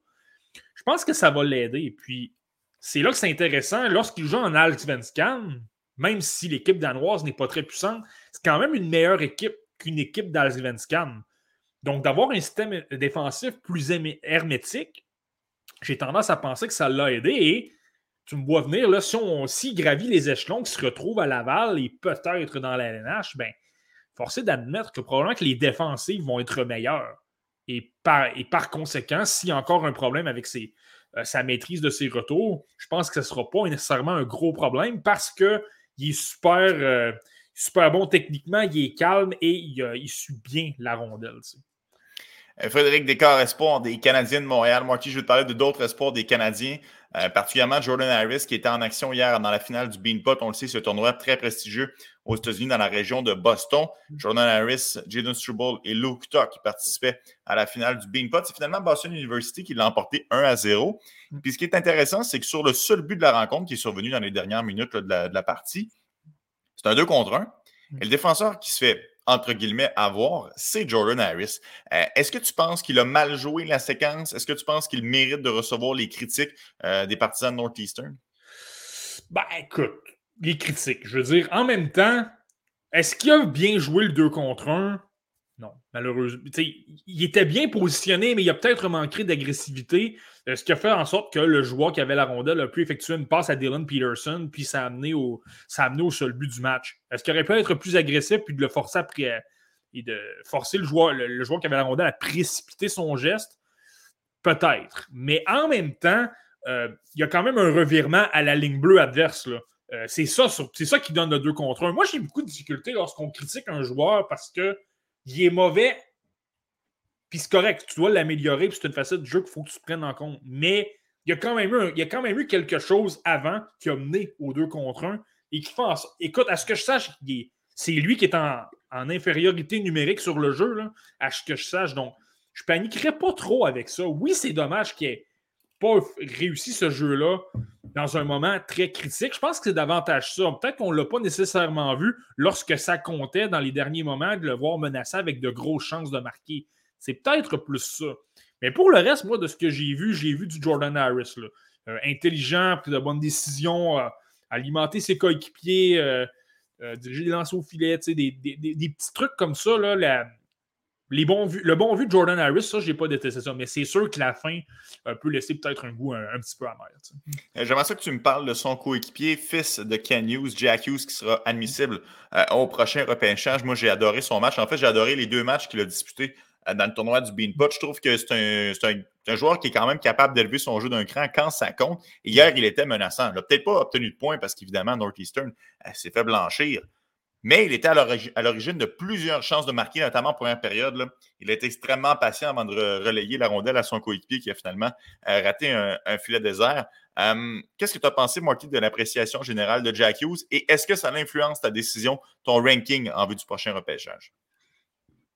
je pense que ça va l'aider. Puis c'est là que c'est intéressant. Lorsqu'il joue en Allsvenskan, même si l'équipe danoise n'est pas très puissante, c'est quand même une meilleure équipe qu'une équipe d'Allsvenskan. Donc d'avoir un système défensif plus hermétique, j'ai tendance à penser que ça l'a aidé. Et tu me vois venir, là, si on si gravit les échelons, qui se retrouve à Laval et peut-être dans la LNH, ben, forcé d'admettre que probablement que les défensives vont être meilleures. Et par, et par conséquent, s'il y a encore un problème avec euh, sa maîtrise de ses retours, je pense que ce ne sera pas nécessairement un gros problème parce qu'il est super, euh, super bon techniquement, il est calme et il, suit bien la rondelle. Euh, Frédéric Descartes, espoir des Canadiens de Montréal. Moi, qui je veux te parler de d'autres espoirs des Canadiens, euh, particulièrement Jordan Harris, qui était en action hier dans la finale du Beanpot. On le sait, un tournoi très prestigieux aux États-Unis, dans la région de Boston. Jordan Harris, Jaden Struble et Luke Tuck qui participaient à la finale du Beanpot. C'est finalement Boston University qui l'a emporté 1 à 0. Puis ce qui est intéressant, c'est que sur le seul but de la rencontre qui est survenu dans les dernières minutes de, la, de la partie, c'est un 2 contre 1. Et le défenseur qui se fait entre guillemets, avoir, c'est Jordan Harris. Euh, est-ce que tu penses qu'il a mal joué la séquence? Est-ce que tu penses qu'il mérite de recevoir les critiques euh, des partisans de Northeastern? Ben, écoute, les critiques. Je veux dire, en même temps, est-ce qu'il a bien joué le 2 contre 1? Non, malheureusement. il était bien positionné, mais il a peut-être manqué d'agressivité, euh, ce qui a fait en sorte que le joueur qui avait la rondelle a pu effectuer une passe à Dylan Peterson, puis ça a amené au, seul but du match. Est-ce qu'il aurait pu être plus agressif, puis de le forcer à, et de forcer le joueur, le, joueur qui avait la rondelle à précipiter son geste? Peut-être. Mais en même temps, euh, il y a quand même un revirement à la ligne bleue adverse. Là. Euh, c'est ça, qui donne le 2 contre 1. Moi, j'ai beaucoup de difficultés lorsqu'on critique un joueur parce qu'il est mauvais, puis c'est correct, tu dois l'améliorer, puis c'est une facette du jeu qu'il faut que tu prennes en compte. Mais il y, a quand même eu il y a quand même eu quelque chose avant qui a mené au 2 contre 1 et qui fait. Écoute, à ce que je sache, c'est lui qui est en, infériorité numérique sur le jeu, à ce que je sache. Donc, je paniquerais pas trop avec ça. Oui, c'est dommage qu'il ait réussi ce jeu-là dans un moment très critique. Je pense que c'est davantage ça. Peut-être qu'on ne l'a pas nécessairement vu lorsque ça comptait dans les derniers moments de le voir menacé avec de grosses chances de marquer. C'est peut-être plus ça. Mais pour le reste, moi, de ce que j'ai vu, j'ai vu du Jordan Harris. Euh, intelligent, pris de bonnes décisions, euh, alimenter ses coéquipiers, euh, diriger des lancers au filet, des, des, petits trucs comme ça. Là, la, les bons le bon vu de Jordan Harris, ça, je n'ai pas détesté ça, mais c'est sûr que la fin euh, peut laisser peut-être un goût un, petit peu amer. Euh, j'aimerais ça que tu me parles de son coéquipier, fils de Ken Hughes, Jack Hughes, qui sera admissible euh, au prochain repêchage. Moi, j'ai adoré son match. En fait, j'ai adoré les deux matchs qu'il a disputés dans le tournoi du Beanpot. Je trouve que c'est un, un, joueur qui est quand même capable d'élever son jeu d'un cran quand ça compte. hier, il était menaçant. Il n'a peut-être pas obtenu de points parce qu'évidemment, Northeastern s'est fait blanchir. Mais il était à l'origine de plusieurs chances de marquer, notamment en première période. Il été extrêmement patient avant de relayer la rondelle à son coéquipier qui a finalement euh, raté un, filet désert. Qu'est-ce que tu as pensé, Marty, de l'appréciation générale de Jack Hughes? Et est-ce que ça influence ta décision, ton ranking en vue du prochain repêchage?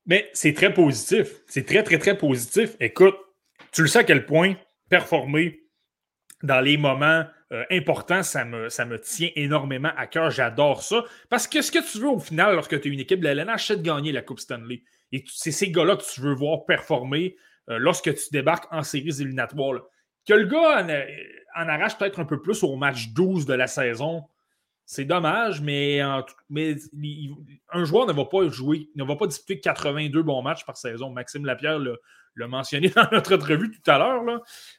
Mais c'est très positif. C'est très, très, très positif. Écoute, tu le sais à quel point performer dans les moments euh, importants, ça me, ça me tient énormément à cœur. J'adore ça. Parce que ce que tu veux au final, lorsque tu es une équipe de la LNH, c'est de gagner la Coupe Stanley. Et c'est ces gars-là que tu veux voir performer euh, lorsque tu débarques en séries éliminatoires. Que le gars en, arrache peut-être un peu plus au match 12 de la saison, c'est dommage, mais, mais un joueur ne va pas jouer, ne va pas disputer 82 bons matchs par saison. Maxime Lapierre le, l'a mentionné (laughs) dans notre entrevue tout à l'heure,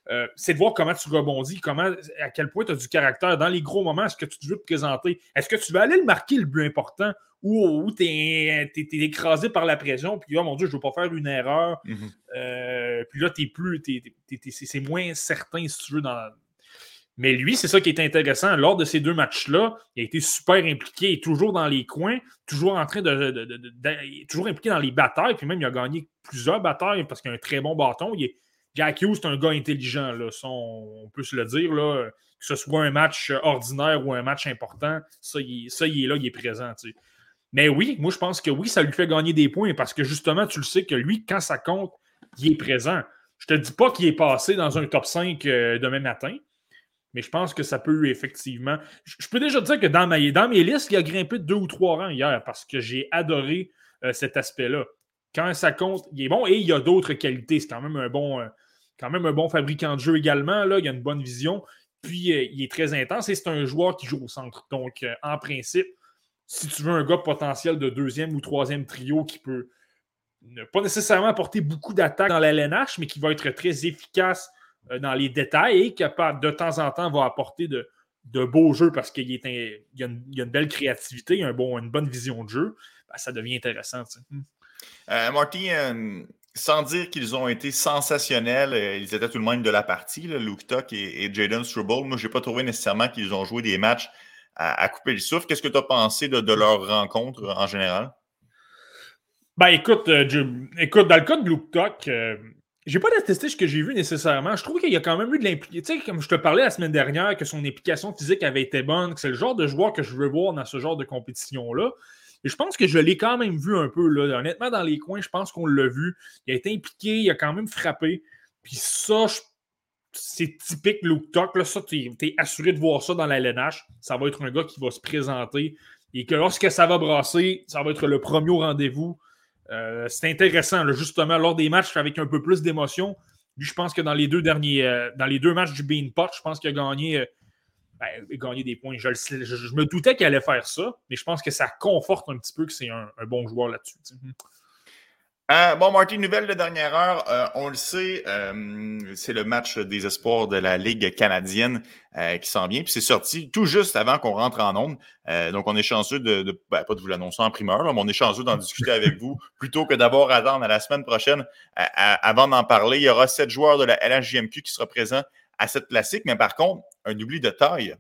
euh, c'est de voir comment tu rebondis, comment, à quel point tu as du caractère dans les gros moments, est-ce que tu veux te présenter, est-ce que tu vas aller le marquer le but important ou, tu es, écrasé par la pression, puis oh mon Dieu, je ne veux pas faire une erreur. Mm-hmm. Euh, puis là, es plus, c'est moins certain, si tu veux, dans, mais lui, c'est ça qui est intéressant. Lors de ces deux matchs-là, il a été super impliqué, toujours dans les coins, toujours en train de, toujours impliqué dans les batailles, puis même il a gagné plusieurs batailles parce qu'il a un très bon bâton. Il est, Jack c'est un gars intelligent, on peut se le dire, que ce soit un match ordinaire ou un match important, ça, il, est là, il est présent. Mais oui, moi je pense que oui, ça lui fait gagner des points parce que justement, tu le sais que lui, quand ça compte, il est présent. Je te dis pas qu'il est passé dans un top 5 euh, demain matin, mais je pense que ça peut effectivement. Je peux déjà dire que dans, dans mes listes, il a grimpé de deux ou trois rangs hier parce que j'ai adoré euh, cet aspect-là. Quand ça compte, il est bon et il a d'autres qualités. C'est quand même un bon, euh, fabricant de jeu également. Là. Il a une bonne vision. Puis euh, il est très intense et c'est un joueur qui joue au centre. Donc, en principe, si tu veux un gars potentiel de deuxième ou troisième trio qui peut ne pas nécessairement apporter beaucoup d'attaques dans la LNH, mais qui va être très efficace dans les détails et qui, de temps en temps, va apporter de, beaux jeux parce qu'il y, a une belle créativité, un bon, une bonne vision de jeu, ben, ça devient intéressant. Hmm. Euh, Marty, euh, sans dire qu'ils ont été sensationnels, ils étaient tout le monde de la partie, Luke Tuck et, Jaden Struble. Moi, je n'ai pas trouvé nécessairement qu'ils ont joué des matchs à, couper le souffle. Qu'est-ce que tu as pensé de, leur rencontre en général? Ben écoute, écoute, dans le cas de Luke Tuck, j'ai pas détesté ce que j'ai vu nécessairement. Je trouve qu'il y a quand même eu de l'implication. Tu sais, comme je te parlais la semaine dernière, que son implication physique avait été bonne, que c'est le genre de joueur que je veux voir dans ce genre de compétition-là. Et je pense que je l'ai quand même vu un peu. Là. Honnêtement, dans les coins, je pense qu'on l'a vu. Il a été impliqué, il a quand même frappé. Puis ça, c'est typique Luke Tuck. Là, ça, tu es, assuré de voir ça dans la LNH. Ça va être un gars qui va se présenter. Et que lorsque ça va brasser, ça va être le premier rendez-vous. Euh, c'est intéressant, justement, lors des matchs avec un peu plus d'émotion. Lui, je pense que dans les deux derniers, euh, dans les deux matchs du Bean Pot, je pense qu'il a gagné, euh, ben, gagné des points. Je, me doutais qu'il allait faire ça, mais je pense que ça conforte un petit peu que c'est un, bon joueur là-dessus. Euh, bon, Marty, nouvelle de dernière heure. Euh, on le sait, euh, c'est le match des espoirs de la Ligue canadienne qui s'en vient. Puis c'est sorti tout juste avant qu'on rentre en onde. donc, on est chanceux de, ben, pas de vous l'annoncer en primeur, mais on est chanceux d'en discuter avec vous (laughs) plutôt que d'abord attendre à la semaine prochaine avant d'en parler. Il y aura sept joueurs de la LHJMQ qui seront présents à cette classique, mais par contre, un oubli de taille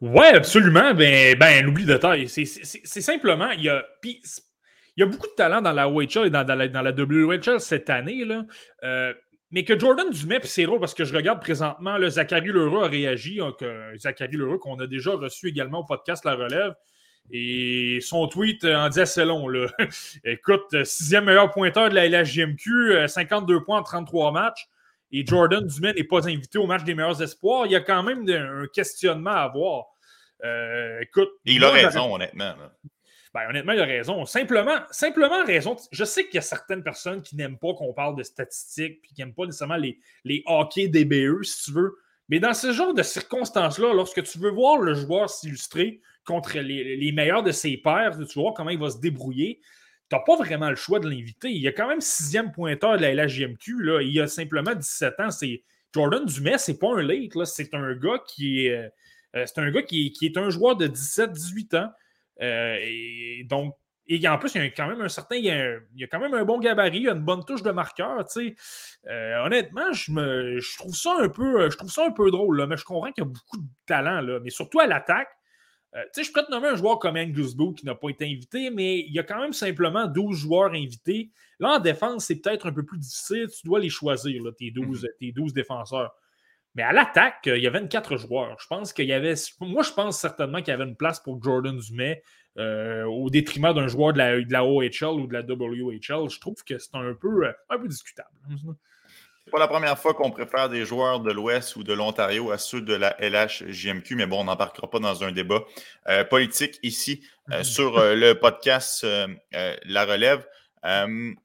Ouais, absolument. Ben, ben oublie de taille. C'est simplement, il y a. il y a beaucoup de talent dans la OHL et dans, la, dans la, WHL cette année. Là. Euh, mais que Jordan Dumais, puis c'est drôle parce que je regarde présentement, le Zachary Leroux a réagi. Hein, Zachary Leroux, qu'on a déjà reçu également au podcast La Relève. Et son tweet en dit assez long. Là. (laughs) Écoute, sixième meilleur pointeur de la LHJMQ, 52 euh, points en 33 matchs. Et Jordan Dumais n'est pas invité au match des meilleurs espoirs. Il y a quand même un questionnement à avoir. Euh, écoute. il a raison, honnêtement. Ben, honnêtement, il a raison. Simplement, simplement raison. Je sais qu'il y a certaines personnes qui n'aiment pas qu'on parle de statistiques puis qui n'aiment pas nécessairement les, les hockey DBE, si tu veux. Mais dans ce genre de circonstances-là, lorsque tu veux voir le joueur s'illustrer contre les, meilleurs de ses pairs, tu vois comment il va se débrouiller, tu n'as pas vraiment le choix de l'inviter. Il y a quand même sixième pointeur de la LHJMQ. Là. Il a simplement 17 ans. C'est Jordan Dumais, c'est pas un late. C'est un gars qui est. Euh, c'est un gars qui est, un joueur de 17-18 ans. Euh, et donc, et en plus, il y a quand même un certain. Il y a, quand même un bon gabarit, il y a une bonne touche de marqueur. Euh, honnêtement, je, me, je, trouve ça un peu, je trouve ça un peu drôle, là, mais je comprends qu'il y a beaucoup de talent. Là, mais surtout à l'attaque. Euh, je peux te nommer un joueur comme Angus Boo qui n'a pas été invité, mais il y a quand même simplement 12 joueurs invités. Là, en défense, c'est peut-être un peu plus difficile. Tu dois les choisir, tes, 12, mhm. tes 12 défenseurs. Mais à l'attaque, il y avait 24 joueurs. Je pense qu'il y avait. Moi, je pense certainement qu'il y avait une place pour Jordan Dumais euh, au détriment d'un joueur de la, de la, OHL ou de la WHL. Je trouve que c'est un peu, un peu discutable. C'est pas la première fois qu'on préfère des joueurs de l'Ouest ou de l'Ontario à ceux de la LHJMQ, mais bon, on n'embarquera pas dans un débat euh, politique ici euh, mhm. sur euh, le podcast La Relève.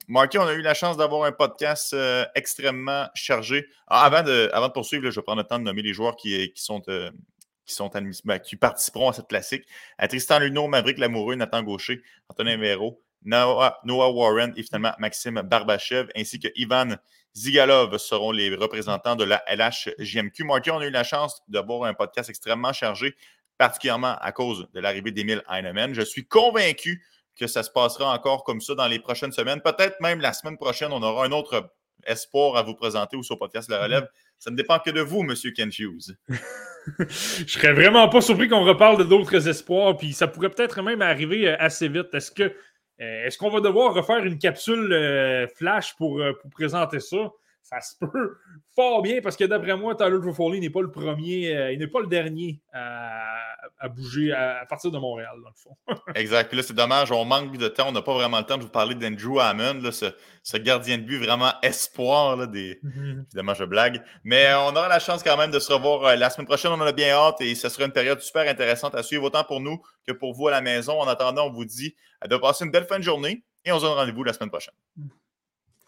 Marky, on a eu la chance d'avoir un podcast extrêmement chargé. Ah, avant, de, poursuivre, je vais prendre le temps de nommer les joueurs qui, sont qui, sont ben, qui participeront à cette classique. Tristan Luneau, Maverick Lamoureux, Nathan Gaucher, Antonin Véro, Noah, Warren et finalement Maxime Barbachev, ainsi que Ivan Zigalov seront les représentants de la LHJMQ. Marty, on a eu la chance d'avoir un podcast extrêmement chargé, particulièrement à cause de l'arrivée d'Emile Heinemann. Je suis convaincu que ça se passera encore comme ça dans les prochaines semaines. Peut-être même la semaine prochaine, on aura un autre espoir à vous présenter ou sur podcast La Relève. Ça ne dépend que de vous, M. Ken Hughes. (laughs) Je serais vraiment pas surpris qu'on reparle d'autres espoirs, puis ça pourrait peut-être même arriver euh, assez vite. Est-ce que euh, est-ce qu'on va devoir refaire une capsule euh, flash pour, présenter ça? Ça se peut fort bien parce que d'après moi, Tyler Toffoli n'est pas le premier, il n'est pas le dernier à, bouger à, partir de Montréal, dans le fond. (laughs) exact. Puis là, c'est dommage, on manque de temps, on n'a pas vraiment le temps de vous parler d'Andrew Hammond, ce, gardien de but vraiment espoir. Là, des... Mhm. Évidemment, je blague. Mais on aura la chance quand même de se revoir la semaine prochaine. On en a bien hâte et ce sera une période super intéressante à suivre, autant pour nous que pour vous à la maison. En attendant, on vous dit de passer une belle fin de journée et on se donne rendez-vous la semaine prochaine.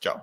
Ciao.